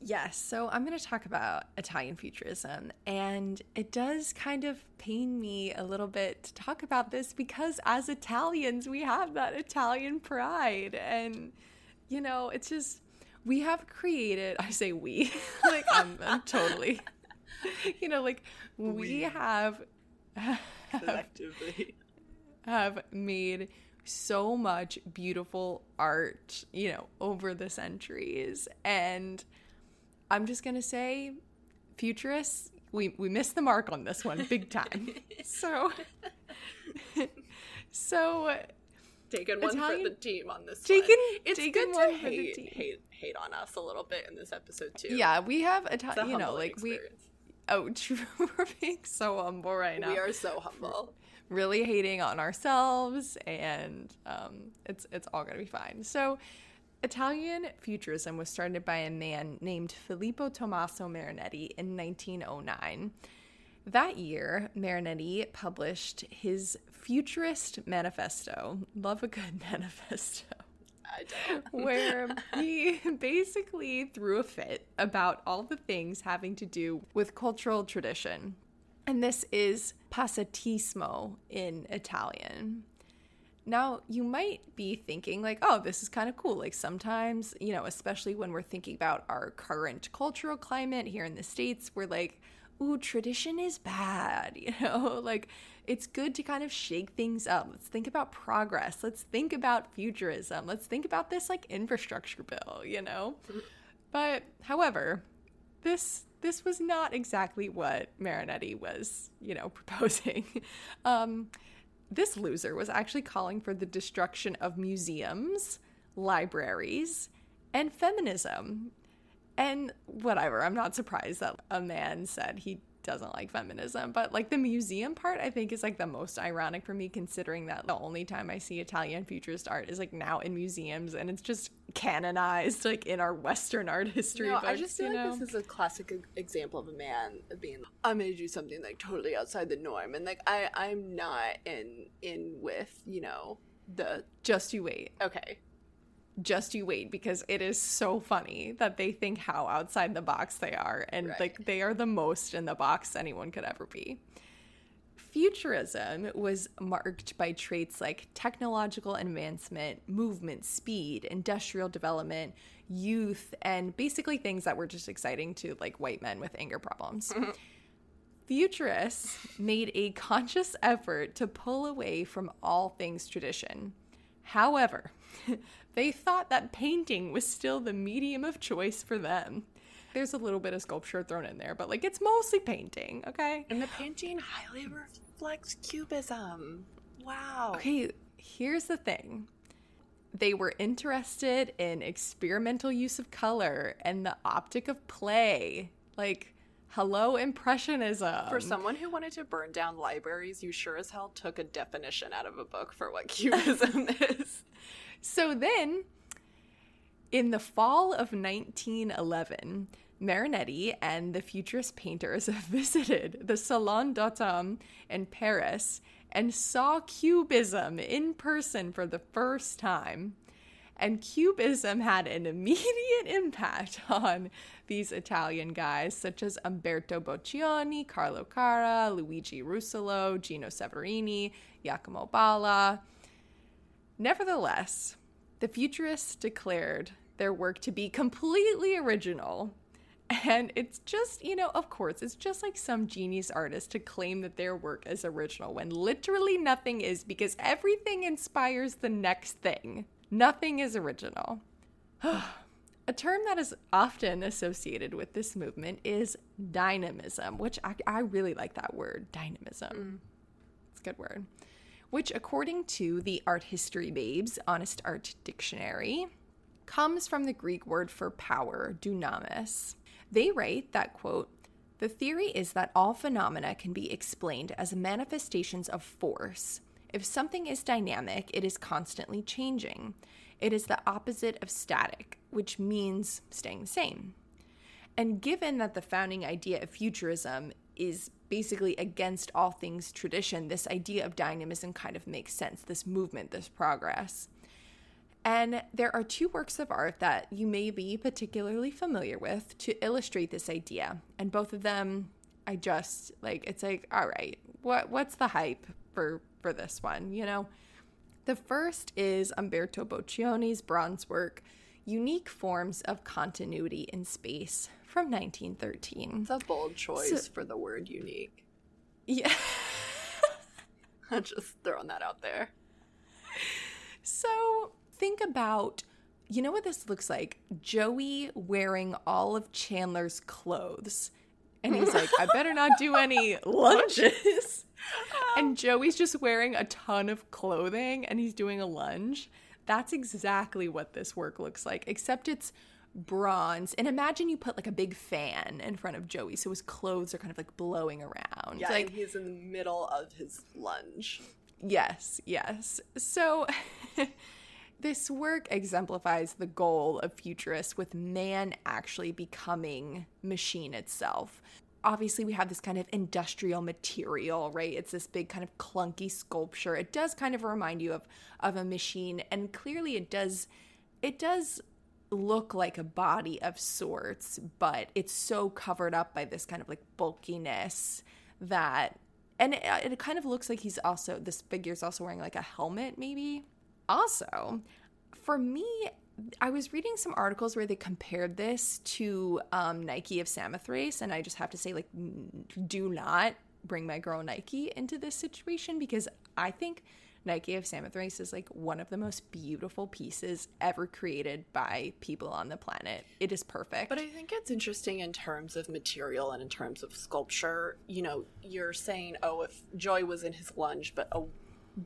Yes, so I'm going to talk about Italian futurism, and it does kind of pain me a little bit to talk about this because as Italians, we have that Italian pride, and you know, it's just we have created. I say we, like I'm, I'm totally, you know, like we, we have, collectively have made so much beautiful art, you know, over the centuries. And I'm just gonna say, futurists, we we missed the mark on this one big time. so, so taking one Italian- for the team on this Taking- one. It's taking good one to hate, hate hate on us a little bit in this episode too. yeah, we have a Italian. You know, like we. Oh, true. We're being so humble right now. we are so humble. Really hating on ourselves and um, it's it's all gonna be fine. So italian futurism was started by a man named filippo tommaso marinetti in 1909 that year marinetti published his futurist manifesto love a good manifesto where he basically threw a fit about all the things having to do with cultural tradition. And this is passatismo in Italian. Now, you might be thinking, like, oh, this is kind of cool. Like, sometimes, you know, especially when we're thinking about our current cultural climate here in the States, we're like, ooh, tradition is bad, you know? Like, it's good to kind of shake things up. Let's think about progress. Let's think about futurism. Let's think about this, like, infrastructure bill, you know? But, however, this this was not exactly what Marinetti was, you know, proposing. Um, this loser was actually calling for the destruction of museums, libraries, and feminism. And whatever, I'm not surprised that a man said he doesn't like feminism, but like the museum part, I think is like the most ironic for me, considering that the only time I see Italian futurist art is like now in museums and it's just canonized like in our Western art history No, books. I just feel like know? this is a classic example of a man being I'm gonna do something like totally outside the norm and like I I'm not in in with you know the just you wait. okay just you wait because it is so funny that they think how outside the box they are and Right. like they are the most in the box anyone could ever be. Futurism was marked by traits like technological advancement, movement, speed, industrial development, youth, and basically things that were just exciting to like white men with anger problems. Mm-hmm. Futurists made a conscious effort to pull away from all things tradition. However, they thought that painting was still the medium of choice for them. There's a little bit of sculpture thrown in there, but like it's mostly painting, okay? and the painting highly reflects cubism wow Okay, here's the thing. They were interested in experimental use of color and the optic of play. Like, hello, Impressionism. for someone who wanted to burn down libraries you sure as hell took a definition out of a book for what cubism is So then, in the fall of 1911, Marinetti and the futurist painters visited the Salon d'Automne in Paris and saw Cubism in person for the first time. And Cubism had an immediate impact on these Italian guys, such as Umberto Boccioni, Carlo Carrà, Luigi Russolo, Gino Severini, Giacomo Balla. Nevertheless, the futurists declared their work to be completely original. And it's just, you know, of course, it's just like some genius artist to claim that their work is original when literally nothing is because everything inspires the next thing. Nothing is original. A term that is often associated with this movement is dynamism, which I, I really like that word, dynamism. Mm. It's a good word. Which, according to the Art History Babes Honest Art Dictionary, comes from the Greek word for power, dunamis. They write that, quote, the theory is that all phenomena can be explained as manifestations of force. If something is dynamic, it is constantly changing. It is the opposite of static, which means staying the same. And given that the founding idea of futurism is basically against all things tradition, this idea of dynamism kind of makes sense this movement, this progress. And there are two works of art that you may be particularly familiar with to illustrate this idea. And both of them, I just like it's like, all right, what what's the hype for for this one, you know? The first is Umberto Boccioni's bronze work, Unique Forms of Continuity in Space from 1913. it's a bold choice So- for the word unique Yeah. i'm just throwing that out there So think about you know what this looks like? Joey wearing all of Chandler's clothes. And he's like, I better not do any lunges. and Joey's just wearing a ton of clothing and he's doing a lunge. That's exactly what this work looks like, except it's bronze. And imagine you put like a big fan in front of Joey, so his clothes are kind of like blowing around. Yeah, like and he's in the middle of his lunge. Yes, yes. So this work exemplifies the goal of futurists with man actually becoming machine itself. Obviously, we have this kind of industrial material, right? It's this big kind of clunky sculpture. It does kind of remind you of of a machine, and clearly it does it does look like a body of sorts, but it's so covered up by this kind of like bulkiness that and it, it kind of looks like he's also this figure's also wearing like a helmet maybe? Also for me i was reading some articles where they compared this to um, nike of samothrace and i just have to say like do not bring my girl nike into this situation because i think Nike of Samothrace is like one of the most beautiful pieces ever created by people on the planet. It is perfect. But I think it's interesting in terms of material and in terms of sculpture. You know, you're saying, oh, if Joy was in his lunge, but a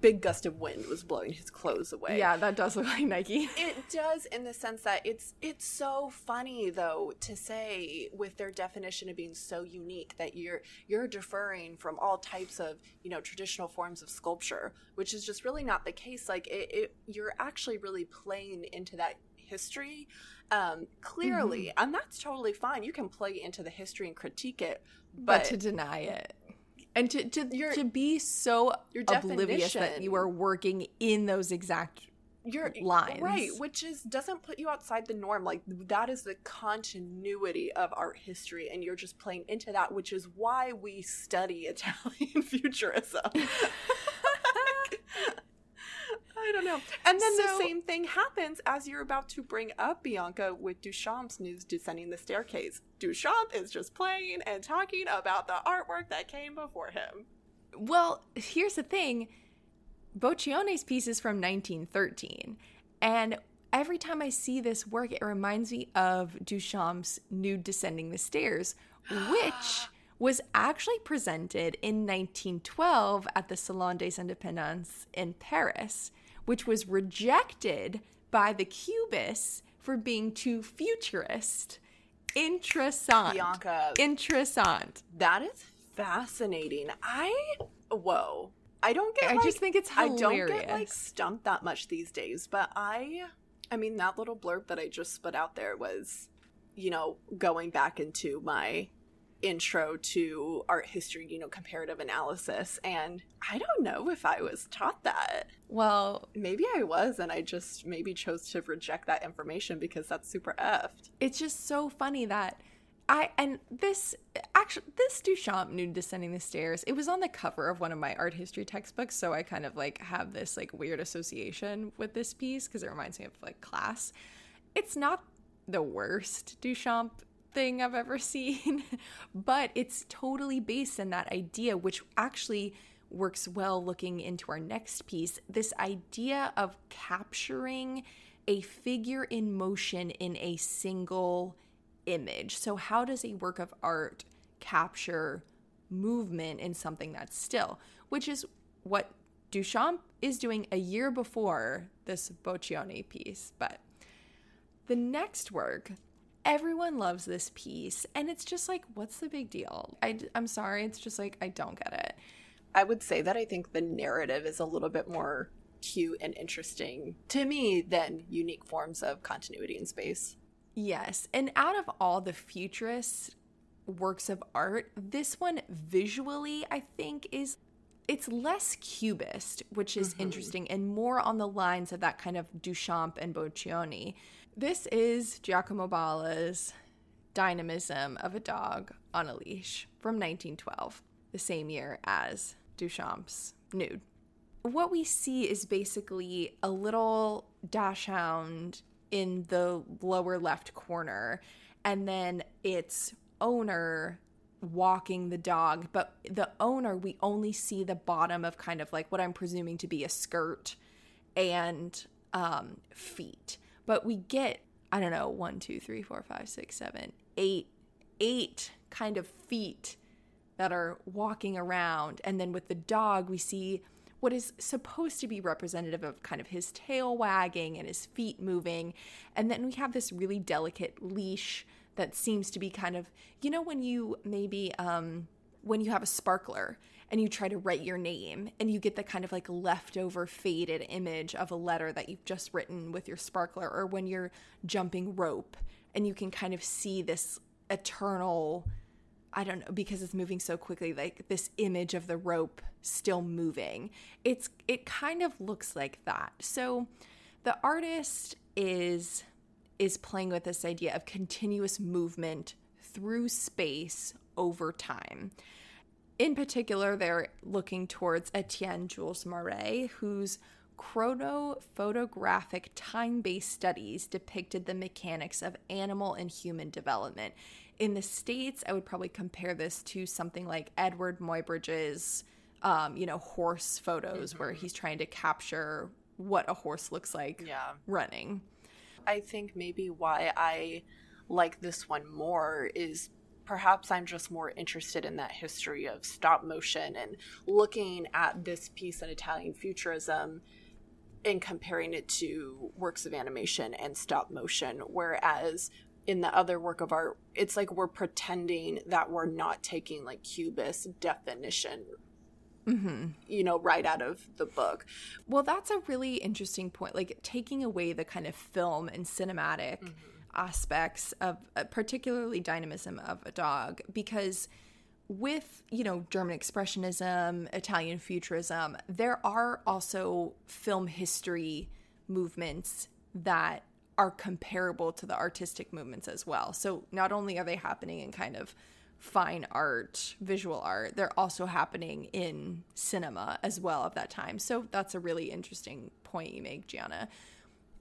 big gust of wind was blowing his clothes away. Yeah, that does look like Nike. it does in the sense that it's it's so funny though to say with their definition of being so unique that you're you're deferring from all types of, you know, traditional forms of sculpture, which is just really not the case. Like it, it you're actually really playing into that history um clearly mm-hmm. and that's totally fine you can play into the history and critique it but, but to deny it and to to, your, to be so oblivious that you are working in those exact your lines. right which is doesn't put you outside the norm. Like that is the continuity of art history and you're just playing into that which is why we study italian futurism I don't know. And then so, the same thing happens as you're about to bring up Bianca with Duchamp's nude descending the staircase. Duchamp is just playing and talking about the artwork that came before him. Well, here's the thing Boccioni's piece is from 1913. And every time I see this work, it reminds me of Duchamp's Nude Descending the Stairs, which was actually presented in 1912 at the Salon des Indépendants in Paris which was rejected by the Cubists for being too futurist. Interessant. Bianca. Interessant. That is fascinating. I whoa. I don't get I like, just think it's hilarious. I don't get like stumped that much these days, but I I mean that little blurb that I just spit out there was, you know, going back into my intro to art history, you know, comparative analysis. And I don't know if I was taught that. Well, maybe I was, and I just maybe chose to reject that information because that's super effed. It's just so funny that. I and this actually this Duchamp nude descending the stairs. It was on the cover of one of my art history textbooks, so I kind of like have this like weird association with this piece because it reminds me of like class. It's not the worst Duchamp thing I've ever seen, but it's totally based in that idea, which actually works well looking into our next piece. This idea of capturing a figure in motion in a single image. So, how does a work of art capture movement in something that's still? Which is what Duchamp is doing a year before this Boccioni piece. But the next work everyone loves this piece and it's just like what's the big deal? I, i'm sorry it's just like i don't get it. I would say that i think the narrative is a little bit more cute and interesting to me than unique forms of continuity in space. Yes and out of all the futurist works of art this one visually i think is it's less cubist which is mm-hmm. interesting and more on the lines of that kind of duchamp and boccioni this is Giacomo Balla's Dynamism of a Dog on a Leash from 1912, the same year as Duchamp's Nude. What we see is basically a little dachshund in the lower left corner, and then its owner walking the dog. But the owner, we only see the bottom of kind of like what I'm presuming to be a skirt and um, feet But we get, I don't know, one, two, three, four, five, six, seven, eight, eight kind of feet that are walking around. And then with the dog, we see what is supposed to be representative of kind of his tail wagging and his feet moving. And then we have this really delicate leash that seems to be kind of, you know, when you maybe, um, when you have a sparkler and you try to write your name and you get the kind of like leftover faded image of a letter that you've just written with your sparkler, or when you're jumping rope and you can kind of see this eternal I don't know because it's moving so quickly like this image of the rope still moving. It's it kind of looks like that. So the artist is is playing with this idea of continuous movement through space over time. In particular, they're looking towards Etienne Jules Marey, whose chronophotographic time based studies depicted the mechanics of animal and human development. In the States, I would probably compare this to something like Edward Muybridge's, um, you know, horse photos, mm-hmm. where he's trying to capture what a horse looks like yeah. running. I think maybe why I like this one more is perhaps I'm just more interested in that history of stop motion and looking at this piece in Italian Futurism and comparing it to works of animation and stop motion. Whereas in the other work of art, it's like we're pretending that we're not taking like cubist definition Mm-hmm. you know, right out of the book. Well, that's a really interesting point. Like taking away the kind of film and cinematic mm-hmm. Aspects of, uh, particularly dynamism of a dog, because with you know German expressionism, Italian futurism, there are also film history movements that are comparable to the artistic movements as well. So not only are they happening in kind of fine art, visual art, they're also happening in cinema as well of that time. So that's a really interesting point you make, Gianna.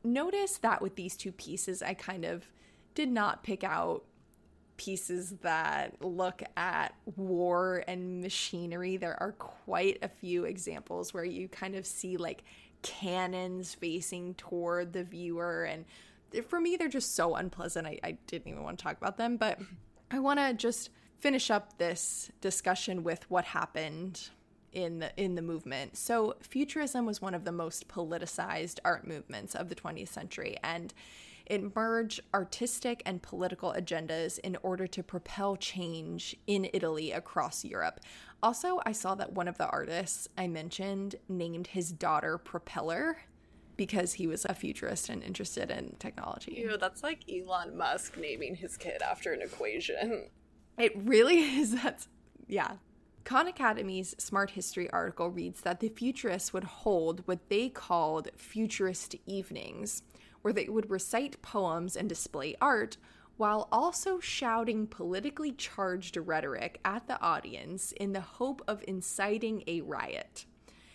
Notice that with these two pieces, I kind of did not pick out pieces that look at war and machinery. There are quite a few examples where you kind of see like cannons facing toward the viewer. And for me, they're just so unpleasant. I, I didn't even want to talk about them. But I want to just finish up this discussion with what happened in the in the movement. So futurism was one of the most politicized art movements of the 20th century and it merged artistic and political agendas in order to propel change in Italy across Europe. Also, I saw that one of the artists I mentioned named his daughter Propeller because he was a futurist and interested in technology. Ew, that's like Elon Musk naming his kid after an equation. It really is. That's, yeah. Khan Academy's Smarthistory article reads that the futurists would hold what they called futurist evenings, where they would recite poems and display art while also shouting politically charged rhetoric at the audience in the hope of inciting a riot.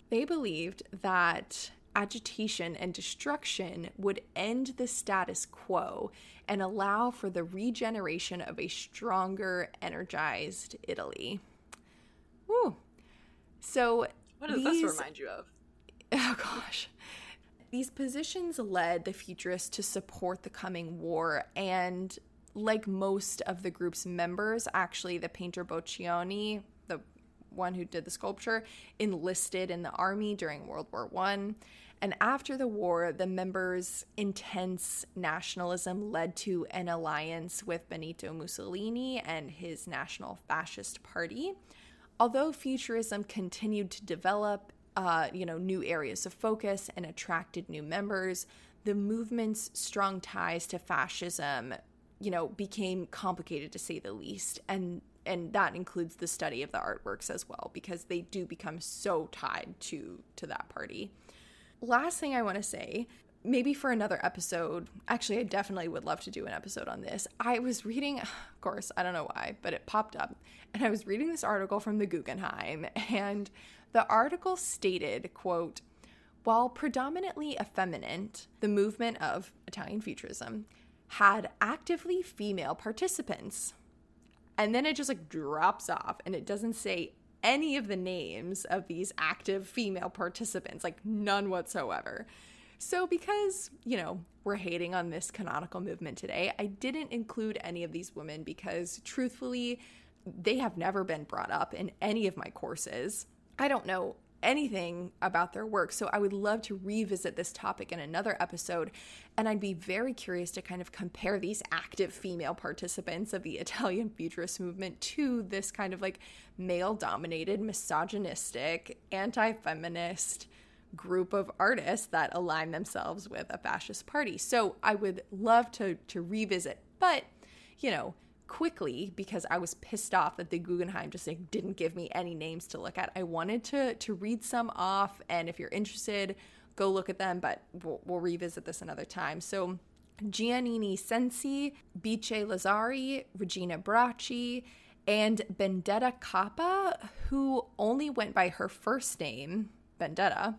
They believed that agitation and destruction would end the status quo and allow for the regeneration of a stronger, energized Italy. Woo. So, what does these, this remind you of? Oh gosh. These positions led the futurists to support the coming war, and like most of the group's members, actually, the painter Boccioni, the one who did the sculpture, enlisted in the army during World War One. And after the war, the members' intense nationalism led to an alliance with Benito Mussolini and his National Fascist Party. Although futurism continued to develop, uh, you know, new areas of focus and attracted new members, the movement's strong ties to fascism, you know, became complicated to say the least. And and that includes the study of the artworks as well, because they do become so tied to to that party last thing I want to say, maybe for another episode, actually, I definitely would love to do an episode on this. I was reading, of course, I don't know why, but it popped up, and I was reading this article from the Guggenheim, and the article stated, quote, while predominantly effeminate, the movement of Italian futurism had actively female participants. And then it just like drops off and it doesn't say any of the names of these active female participants, like none whatsoever. So, because, you know, we're hating on this canonical movement today, I didn't include any of these women because, truthfully, they have never been brought up in any of my courses. I don't know anything about their work. So I would love to revisit this topic in another episode. And I'd be very curious to kind of compare these active female participants of the Italian futurist movement to this kind of like male dominated, misogynistic, anti feminist group of artists that align themselves with a fascist party. So I would love to to revisit, but you know, quickly because I was pissed off that the Guggenheim just like didn't give me any names to look at. I wanted to to read some off, and if you're interested, go look at them. But we'll, we'll revisit this another time. So. Giannina Censi, Bice Lazzari, Regina Bracci, and Benedetta Cappa, who only went by her first name, Benedetta.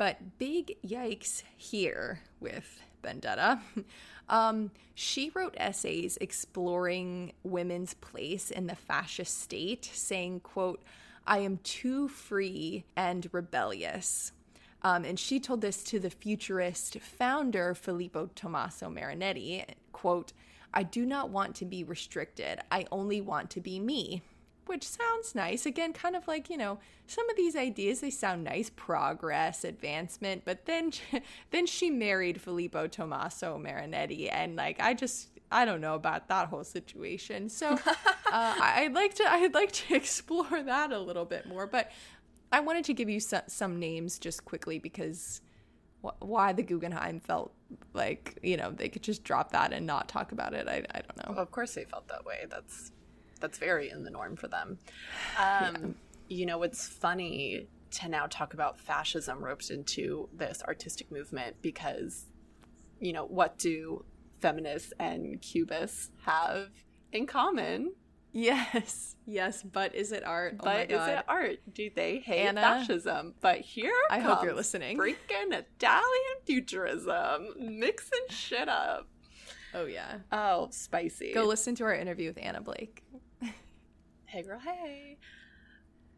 But big yikes here with Benedetta. Um, she wrote essays exploring women's place in the fascist state, saying, quote, I am too free and rebellious. Um, and she told this to the futurist founder Filippo Tommaso Marinetti, quote, I do not want to be restricted. I only want to be me which sounds nice. Again, kind of like, you know, some of these ideas they sound nice, progress, advancement, but then then she married Filippo Tommaso Marinetti and like I just I don't know about that whole situation. So, uh, I'd like to I'd like to explore that a little bit more, but I wanted to give you some, some names just quickly because why the Guggenheim felt like you know they could just drop that and not talk about it. I, I don't know. Well, of course they felt that way. That's that's very in the norm for them. Um, yeah. You know, it's funny to now talk about fascism roped into this artistic movement because, you know, what do feminists and cubists have in common? Yes, yes, but is it art? Oh but is it art? Do they hate Anna, fascism? But here, I hope you're listening. Freaking Italian futurism, mixing shit up. Oh yeah. Oh, spicy. Go listen to our interview with Anna Blake. Hey, girl, hey.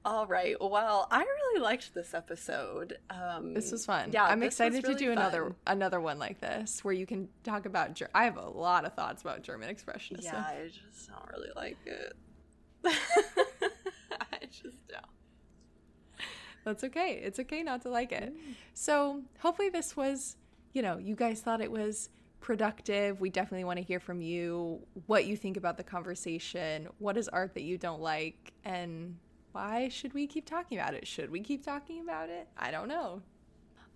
All right. Well, I really liked this episode. Um, this was fun. Yeah, I'm excited really to do fun. another another one like this where you can talk about. Ger- I have a lot of thoughts about German expressionism. Yeah, I just don't really like it. I just don't. That's okay. It's okay not to like it. Mm. So hopefully this was, you know, you guys thought it was productive. We definitely want to hear from you what you think about the conversation. What is art that you don't like? And why should we keep talking about it? Should we keep talking about it? I don't know.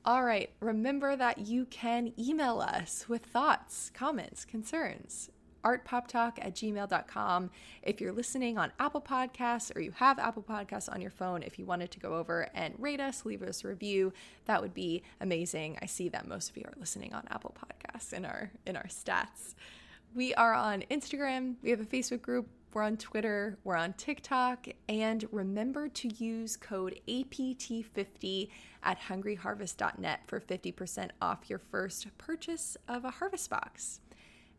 All right, remember that you can email us with thoughts, comments, concerns artpoptalk at gmail.com. If you're listening on Apple Podcasts or you have Apple Podcasts on your phone, if you wanted to go over and rate us, leave us a review, that would be amazing. I see that most of you are listening on Apple Podcasts in our in our stats. We are on Instagram, we have a Facebook group, we're on Twitter, we're on TikTok, and remember to use code APT50 at hungryharvest.net for 50% off your first purchase of a harvest box.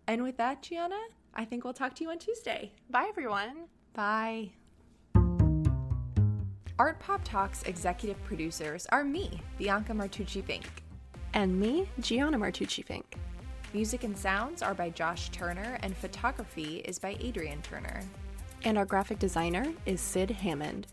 And with that, Gianna, I think we'll talk to you on Tuesday. Bye, everyone. Bye. Art Pop Talks executive producers are me, Bianca Martucci Fink. And me, Gianna Martucci Fink. Music and sounds are by Josh Turner, and photography is by Adrian Turner. And our graphic designer is Sid Hammond.